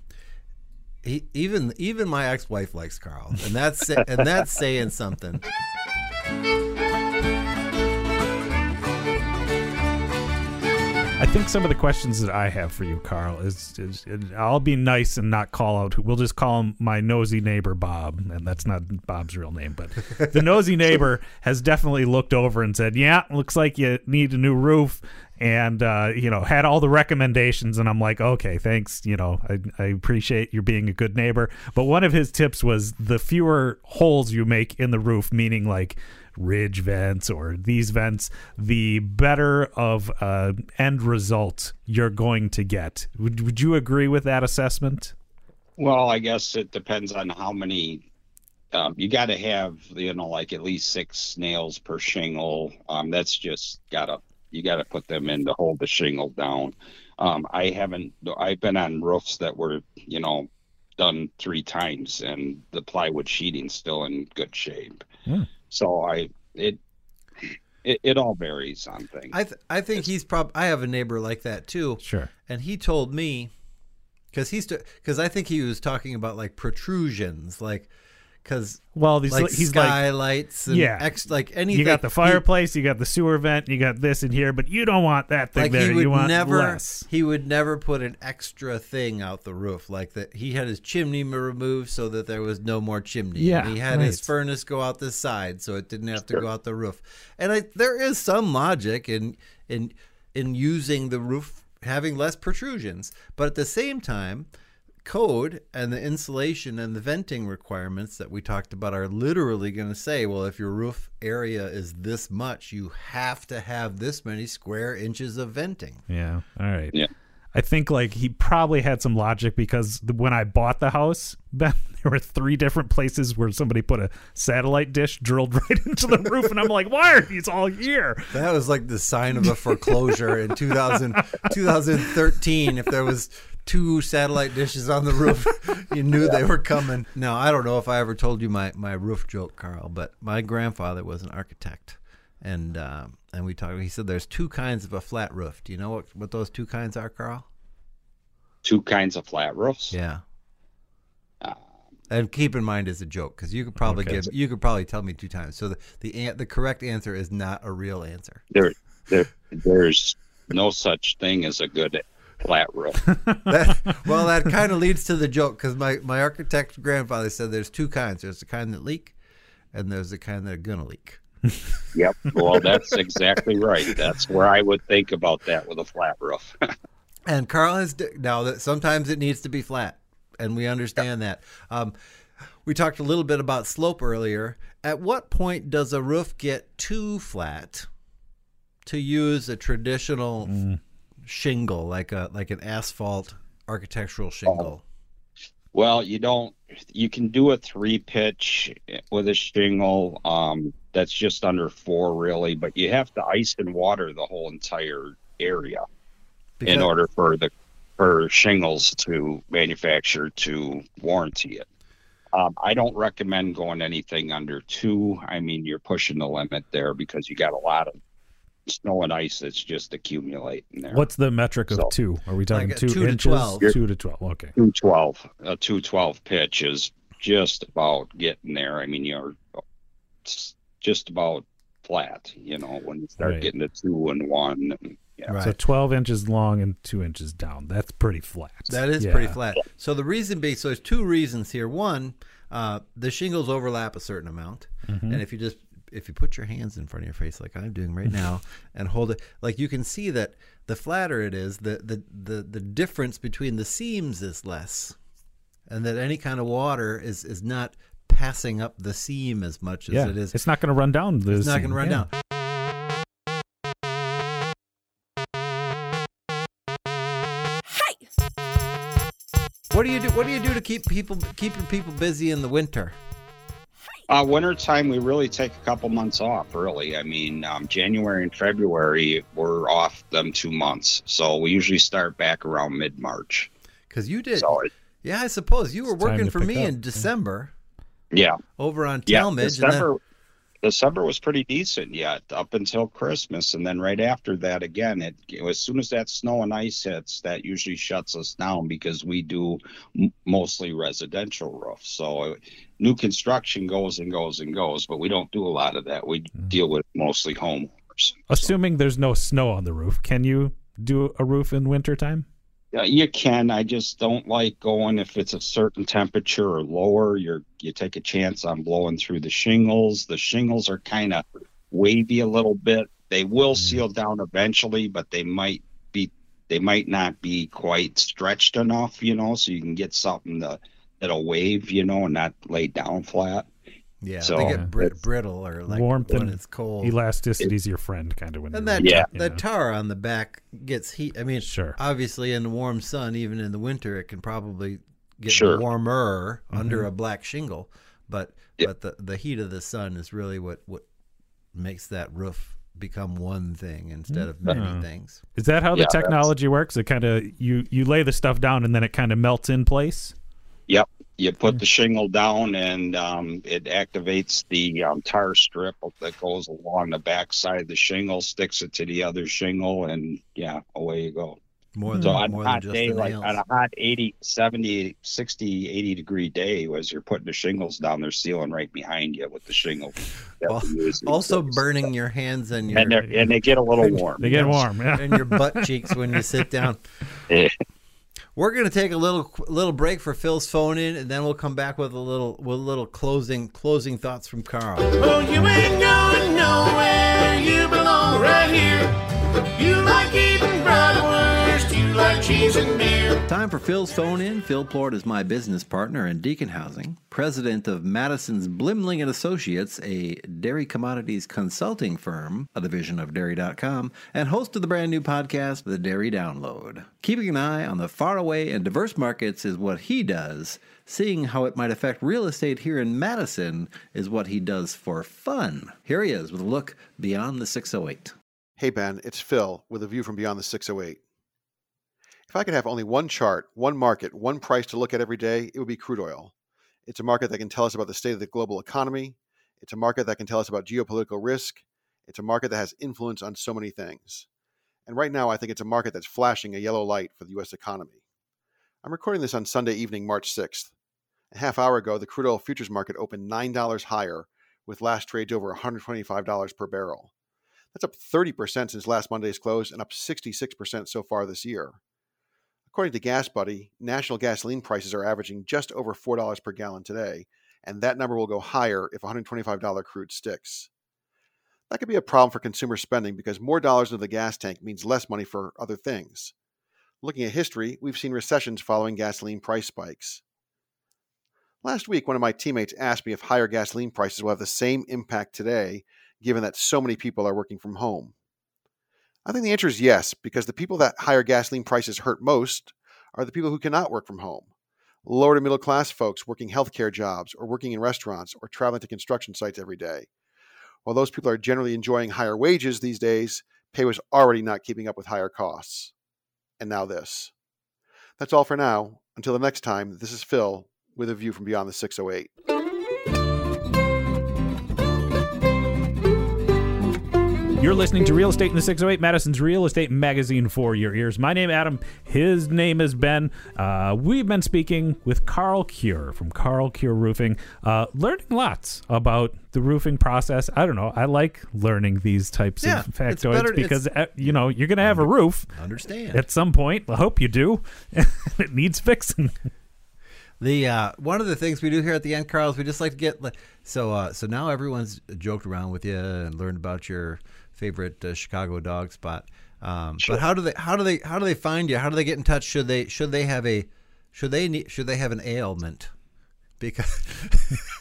he, even even my ex wife likes Carl, and that's and that's saying something. I think some of the questions that I have for you, Carl, is, is, is I'll be nice and not call out. We'll just call him my nosy neighbor, Bob, and that's not Bob's real name, but the nosy neighbor has definitely looked over and said, "Yeah, looks like you need a new roof." And uh, you know, had all the recommendations, and I'm like, okay, thanks. You know, I, I appreciate you being a good neighbor. But one of his tips was the fewer holes you make in the roof, meaning like ridge vents or these vents, the better of uh, end result you're going to get. Would, would you agree with that assessment? Well, I guess it depends on how many. Um, you got to have, you know, like at least six nails per shingle. Um, that's just gotta you got to put them in to hold the shingle down. Um, I haven't. I've been on roofs that were, you know, done three times, and the plywood sheeting's still in good shape. Hmm. So I it, it it all varies on things. I th- I think he's prob. I have a neighbor like that too. Sure. And he told me because he's because I think he was talking about like protrusions, like because Well, these like he's like skylights and Yeah. ex, like anything. you got the he- fireplace, you got the sewer vent, you got this in here, but you don't want that thing like there. he would you want never less. he would never put an extra thing out the roof like that he had his chimney removed so that there was no more chimney Yeah, and he had his furnace go out the side so it didn't have to go out the roof and I, there is some logic in in in using the roof having less protrusions but at the same time code and the insulation and the venting requirements that we talked about are literally going to say, well, if your roof area is this much, you have to have this many square inches of venting. Yeah. All right. Yeah. I think like he probably had some logic because when I bought the house, Ben, there were three different places where somebody put a satellite dish drilled right into the roof, and I'm like, why are these all here? That was like the sign of a foreclosure in 2000, 2013. If there was two satellite dishes on the roof, you knew they were coming. Now, I don't know if I ever told you my, my roof joke, Carl, but my grandfather was an architect. And uh, and we talked. He said there's two kinds of a flat roof. Do you know what, what those two kinds are, Carl? Two kinds of flat roofs. Yeah. And keep in mind it's a joke because you could probably Okay. give you could probably tell me two times. So the the the correct answer is not a real answer. There, there, there's no such thing as a good flat roof. That- well, that kind of leads to the joke because my my architect grandfather said there's two kinds. There's the kind that leak, and there's the kind that are gonna leak. Yep. Well, that's exactly right. That's where I would think about that with a flat roof. And Carl has now that sometimes it needs to be flat, and we understand that. Um, we talked a little bit about slope earlier. At what point does a roof get too flat to use a traditional shingle, like a like an asphalt architectural shingle? Well, you don't. You can do a three pitch with a shingle. Um, that's just under four, really. But you have to ice and water the whole entire area in order for the for shingles to manufacture to warranty it. Um, I don't recommend going anything under two. I mean, you're pushing the limit there because you got a lot of snow and ice that's just accumulating there. What's the metric of So- two? Are we talking Like a two, two to 12. Two to twelve. Okay. 212 a 212 pitch is just about getting there i mean you're just about flat you know when you start Right. getting to two and one and, yeah Right. So twelve inches long and two inches down. That's pretty flat. That is Yeah. pretty flat. So the reason being, so there's two reasons here. One, uh, the shingles overlap a certain amount, Mm-hmm. and if you just if you put your hands in front of your face like I'm doing right now and hold it, like you can see that the flatter it is, the the the, the difference between the seams is less, and that any kind of water is is not passing up the seam as much as Yeah. it is. It's not going to run down. The It's not going to run Yeah. down. What do you do? What do you do to keep people keep your people busy in the winter? Uh winter time, we really take a couple months off really i mean um, january and february we're off them two months so we usually start back around mid-march Because you did. so it, Yeah, I suppose you were working for me up. in December yeah over on Yeah, Talmadge. and then- December, December was pretty decent yet up until Christmas, and then right after that, again, it as soon as that snow and ice hits, that usually shuts us down because we do m- mostly residential roofs. So uh, new construction goes and goes and goes, but we don't do a lot of that. We Mm. deal with mostly homeowners. Assuming there's no snow on the roof, can you do a roof in wintertime? Yeah, you can. I just don't like going if it's a certain temperature or lower. You're you take a chance on blowing through the shingles. The shingles are kind of wavy a little bit. They will hmm. seal down eventually, but they might be they might not be quite stretched enough, you know, so you can get something to, that'll wave, you know, and not lay down flat. Yeah, So, they get brit- it's- brittle or like Warmth when and it's cold. Elasticity's your friend, kind of. When And you're- that Yeah. the tar on the back gets heat. I mean, Sure. Obviously, in the warm sun, even in the winter, it can probably get Sure. warmer under Mm-hmm. a black shingle. But Yeah. but the the heat of the sun is really what what makes that roof become one thing instead of many Yeah. things. Is that how the Yeah, that's- technology works? It kind of you you lay the stuff down and then it kind of melts in place. Yep. You put the shingle down and um, it activates the um, tar strip that goes along the back side of the shingle, sticks it to the other shingle, and yeah, away you go. More than So on more a than hot just day, like nails. on a hot 80, 70, 60, 80 degree day, as you're putting the shingles down, they're sealing right behind you with the shingle. that Al- we use these also days. burning your hands and your And, they're- and they get a little warm. They get warm. Yeah. and your butt cheeks when you sit down. We're gonna take a little little break for Phil's phone in, and then we'll come back with a little with a little closing closing thoughts from Carl. Oh, you ain't going nowhere. You belong right here. You like eating bratwurst. You like cheese and beer. Time for Phil's phone in. Phil Plourd is my business partner in Deacon Housing, president of Madison's Blimling and Associates, a dairy commodities consulting firm, a division of dairy.com, and host of the brand new podcast, The Dairy Download. Keeping an eye on the faraway and diverse markets is what he does. Seeing how it might affect real estate here in Madison is what he does for fun. Here he is with a look beyond the 608. Hey Ben, it's Phil with a view from beyond the 608. If I could have only one chart, one market, one price to look at every day, it would be crude oil. It's a market that can tell us about the state of the global economy. It's a market that can tell us about geopolitical risk. It's a market that has influence on so many things. And right now, I think it's a market that's flashing a yellow light for the U.S. economy. I'm recording this on Sunday evening, March 6th. A half hour ago, the crude oil futures market opened $9 higher, with last trades over $125 per barrel. That's up 30% since last Monday's close and up 66% so far this year. According to GasBuddy, national gasoline prices are averaging just over $4 per gallon today, and that number will go higher if $125 crude sticks. That could be a problem for consumer spending because more dollars into the gas tank means less money for other things. Looking at history, we've seen recessions following gasoline price spikes. Last week, one of my teammates asked me if higher gasoline prices will have the same impact today, given that so many people are working from home. I think the answer is yes, because the people that higher gasoline prices hurt most are the people who cannot work from home. Lower to middle class folks working healthcare jobs or working in restaurants or traveling to construction sites every day. While those people are generally enjoying higher wages these days, pay was already not keeping up with higher costs. And now this. That's all for now. Until the next time, this is Phil with a view from beyond the 608. You're listening to Real Estate in the 608, Madison's Real Estate Magazine for your ears. My name Adam. His name is Ben. Uh, we've been speaking with Carl Cure from Carl Cure Roofing, uh, learning lots about the roofing process. I don't know. I like learning these types Yeah, of it's better- because it's- uh, you know you're going to have a roof Understand. at some point. I hope you do. it needs fixing. The uh, one of the things we do here at the end, Carl, is we just like to get so uh, so now everyone's joked around with you and learned about your favorite uh, Chicago dog spot. Um, But how do they how do they how do they find you? How do they get in touch? Should they should they have a should they need, should they have an ailment? Because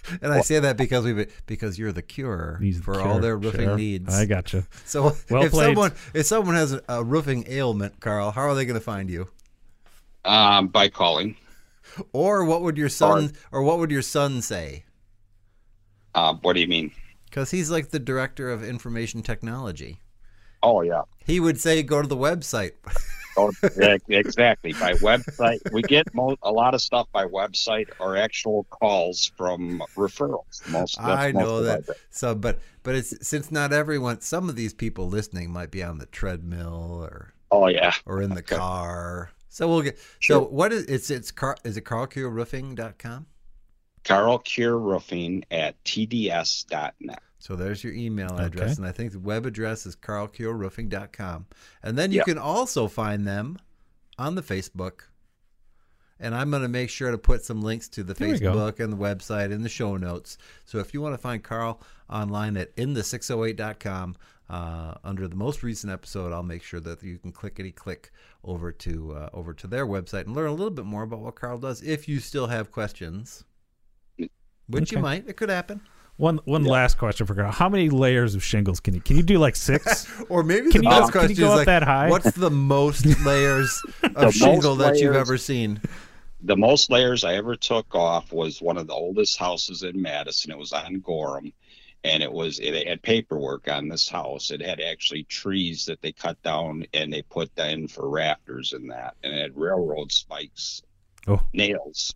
and I say that because we because you're the cure He's the for all their roofing sure. needs. I gotcha. So Well if played. someone if someone has a, a roofing ailment, Carl, how are they going to find you? um, by calling. Or what would your son or what would your son say? Uh, what do you mean? Because he's like the director of information technology. Oh, yeah. He would say, "Go to the website." Oh, yeah, exactly. By website, we get mo- a lot of stuff by website or actual calls from referrals. Most I most know that. So, but but it's since not everyone, some of these people listening might be on the treadmill or Oh yeah, or in the Okay. car. So we'll get. Sure. So what is it's it's car is it carlcureroofing.com? Carl Cure Roofing at tds.net. So there's your email address, Okay. and I think the web address is carlcureroofing.com. And then you Yep. can also find them on the Facebook. And I'm going to make sure to put some links to the There. Facebook and the website in the show notes. So if you want to find Carl online at in the608.com, uh, under the most recent episode, I'll make sure that you can clickety click over to uh, over to their website and learn a little bit more about what Carl does. If you still have questions, which you might, it could happen. One one last question for Carl. How many layers of shingles can you can you do like six? Or maybe Can the you best go- can question you go is up like, that high? what's the most layers The of shingle that you've ever seen? The most layers I ever took off was one of the oldest houses in Madison. It was on Gorham, and it was it had paperwork on this house. It had actually trees that they cut down and they put in for rafters and that, and it had railroad spikes, Oh. nails,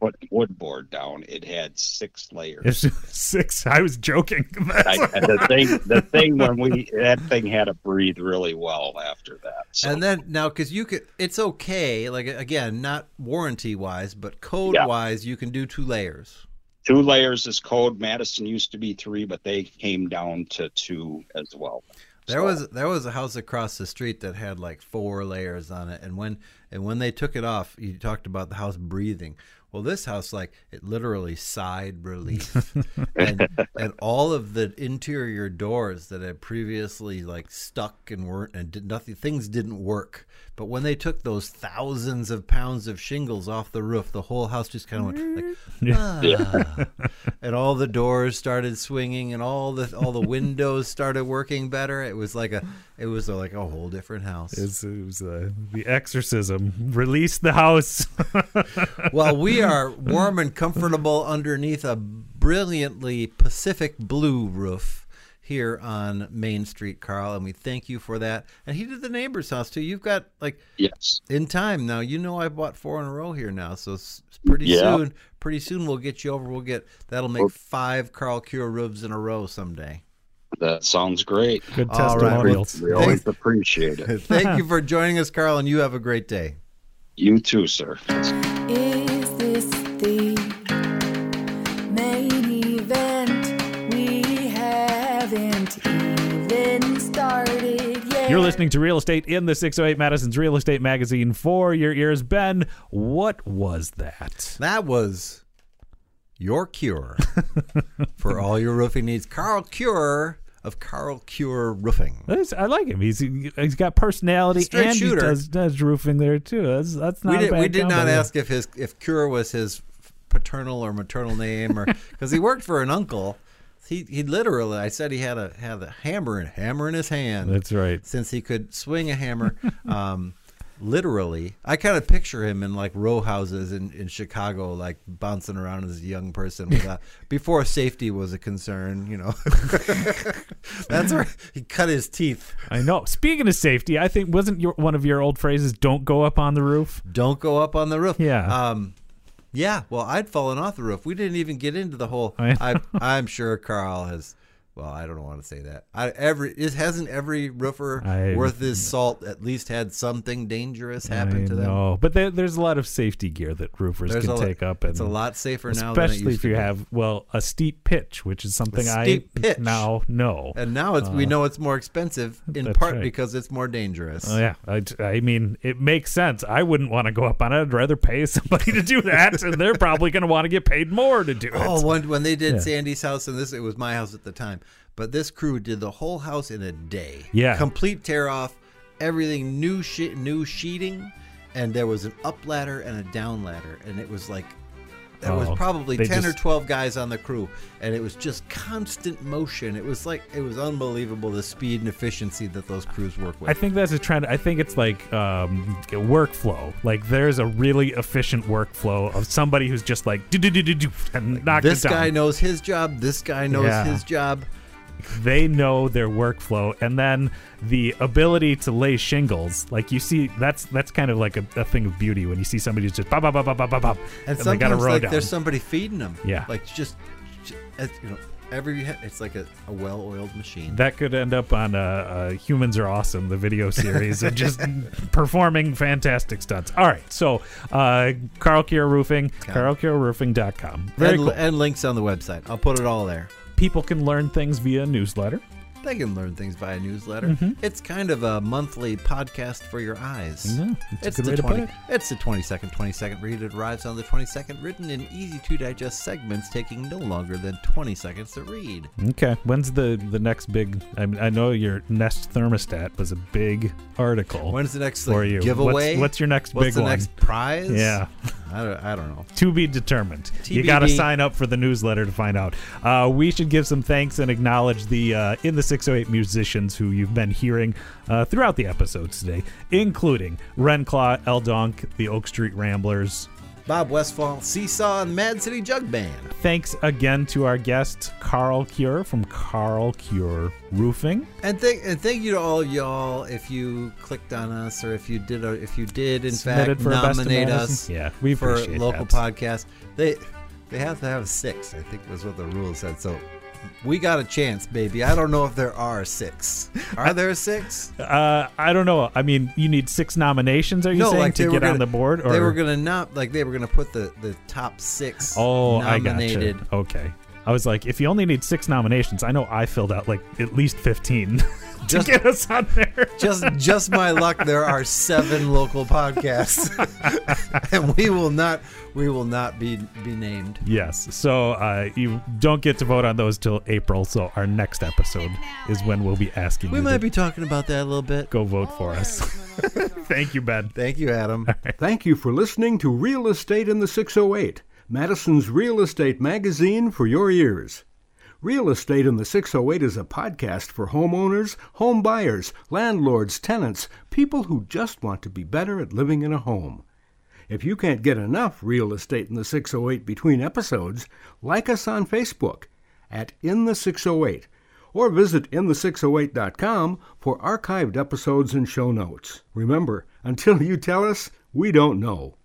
put wood board down. It had six layers. It's six. I was joking. I, the thing, the thing when we that thing had to breathe really well after that. So. And then now, because you could, it's okay. Like again, not warranty wise, but code Yeah. wise, you can do two layers. two layers is code. Madison used to be three, but they came down to two as well. There So- was there was a house across the street that had like four layers on it, and when and when they took it off, you talked about the house breathing. Well, this house like it literally sighed relief, and and all of the interior doors that had previously like stuck and weren't and did nothing, things didn't work. But when they took those thousands of pounds of shingles off the roof, the whole house just kind of went like, ah. and all the doors started swinging, and all the all the windows started working better. It was like a it was like a whole different house. It's, it was uh, the exorcism. Release the house. well, we are warm and comfortable underneath a brilliantly Pacific blue roof here on Main Street, Carl, and we thank you for that. And he did the neighbor's house too. You've got like yes in time now. You know I bought four in a row here now, so pretty Yeah. soon, pretty soon we'll get you over. We'll get that'll make five Carl Cure roofs in a row someday. That sounds great. Good All right. testimonials. We always appreciate it. Thank you for joining us, Carl, and you have a great day. You too, sir. Is You're listening to Real Estate in the 608 Madison's Real Estate Magazine for your ears. Ben, what was that? That was your cure for all your roofing needs. Carl Cure of Carl Cure Roofing. That's- I like him. He's he's got personality Straight and shooter. he does, does roofing there too. That's that's not we a did, bad we did not ask if his if Cure was his paternal or maternal name or because he worked for an uncle. He he literally I said he had a had a hammer and hammer in his hand. That's right. Since he could swing a hammer. Um, literally i kind of picture him in like row houses in, in chicago like bouncing around as a young person without, before safety was a concern you know that's where he cut his teeth I know. Speaking of safety, I think wasn't your one of your old phrases "Don't go up on the roof." don't go up on the roof Yeah. um yeah well i'd fallen off the roof. We didn't even get into the whole I I'm sure carl has well i don't want to say that I, every it hasn't every roofer I- worth his salt at least had something dangerous happen I to them know, but there, there's a lot of safety gear that roofers There's can lot- take up, and it's a lot safer now than it especially used if to you be. have well a steep pitch, which is something I pitch. now know. And now it's we Uh, know it's more expensive in part right. because it's more dangerous. Oh yeah, I, I mean it makes sense. I wouldn't want to go up on it. I'd rather pay somebody to do that, and they're probably going to want to get paid more to do it. Oh, when, when they did Yeah. Sandy's house, and this it was my house at the time, but this crew did the whole house in a day. Yeah. complete tear off, everything new shit, new sheeting, and there was an up ladder and a down ladder, and it was like there was Oh, probably they ten or twelve guys on the crew, and it was just constant motion. It was like it was unbelievable the speed and efficiency that those crews work with. I think that's a trend. I think it's like um, workflow. Like there's a really efficient workflow of somebody who's just like do do do do do and knock this guy knows his job. This guy knows Yeah. his job. They know their workflow and then the ability to lay shingles like you see that's that's kind of like a, a thing of beauty when you see somebody who's just bop, bop, bop, bop, bop, bop, bop, And, they got a sometimes row like down. there's somebody feeding them. Yeah. like just, ju- as, you know, every it's like a, a well-oiled machine. that could end up on uh, uh, Humans Are Awesome, the video series of just performing fantastic stunts. All right, so uh, Carl Cure Roofing, carlcureroofing.com. Very and, cool. and links on the website. I'll put it all there. People can learn things via newsletter. They can learn things via newsletter. Mhm. It's kind of a monthly podcast for your eyes. Yeah, it's a the way to put 20, it. It's the 20 second, 20 second read. It arrives on the 20 second, written in easy to digest segments, taking no longer than 20 seconds to read. Okay, when's the the next big? I, mean, I know your Nest thermostat was a big article. When's the next for you? giveaway? What's, what's your next What's big the one? next prize? Yeah. I don't, I don't know. To be determined. You got to sign up for the newsletter to find out. Uh, we should give some thanks and acknowledge the uh, in the 608 musicians who you've been hearing uh, throughout the episodes today, including Renclaw, Eldonk, the Oak Street Ramblers. Bob Westfall, Seesaw, and Mad City Jug Band. Thanks again to our guest Carl Cure from Carl Cure Roofing. And thank and thank you to all y'all if you clicked on us or if you did a, if you did in Submitted fact for a Best of nominate us Yeah, we for local that. podcast. They they have to have six, I think was what the rule said. So we got a chance, baby. I don't know if there are six. Are there six? Uh, I don't know. I mean, you need six nominations. Are you saying like to get on gonna- the board? Or They were gonna not like they were gonna put the the top six. Oh, I nominated. gotcha. Okay. I was like, if you only need six nominations, I know I filled out like at least fifteen to Just- get us on there. Just just my luck. There are seven local podcasts, and we will not we will not be be named. Yes. So uh, you don't get to vote on those till April. So our next episode is when we'll be asking We you might to be talking about that a little bit. go vote for us. Thank you, Ben. Thank you, Adam. Thank you for listening to Real Estate in the 608, Madison's real estate magazine for your ears. Real Estate in the 608 is a podcast for homeowners, home buyers, landlords, tenants, people who just want to be better at living in a home. If you can't get enough Real Estate in the 608 between episodes, like us on Facebook at In the 608 or visit in the608.com for archived episodes and show notes. Remember, until you tell us, we don't know.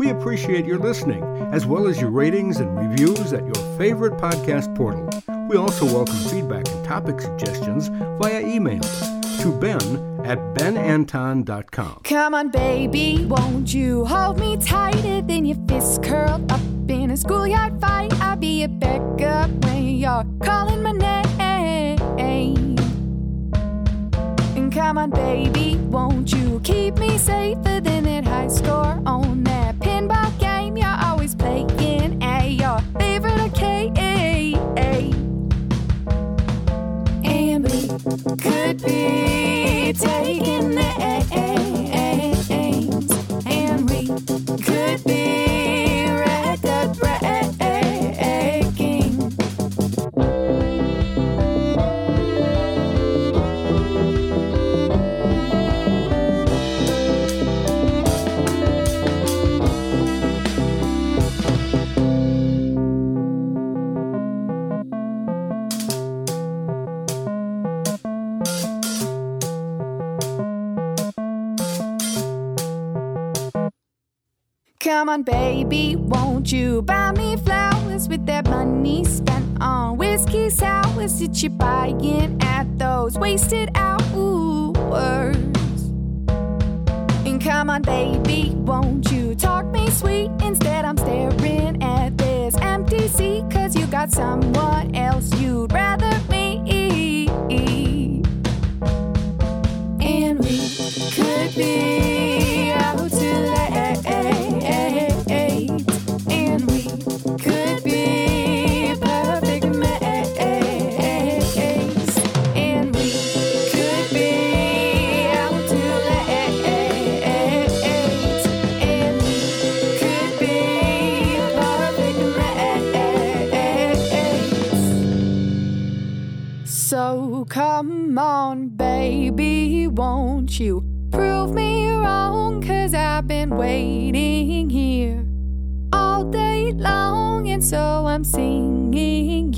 We appreciate your listening, as well as your ratings and reviews at your favorite podcast portal. We also welcome feedback and topic suggestions via email to ben at benanton.com. Come on, baby, won't you hold me tighter than your fists curled up in a schoolyard fight? I'll be a backup when you're calling my name. Come on, baby, won't you keep me safer than that high score on that pinball game you're always playing at your favorite arcade? And we could be taking names, and Come on, baby, won't you buy me flowers with that money spent on whiskey sours that you're buying at those wasted hours? And come on, baby, won't you talk me sweet? Instead, I'm staring at this empty seat, cause you got someone else you'd rather me. And we could be singing.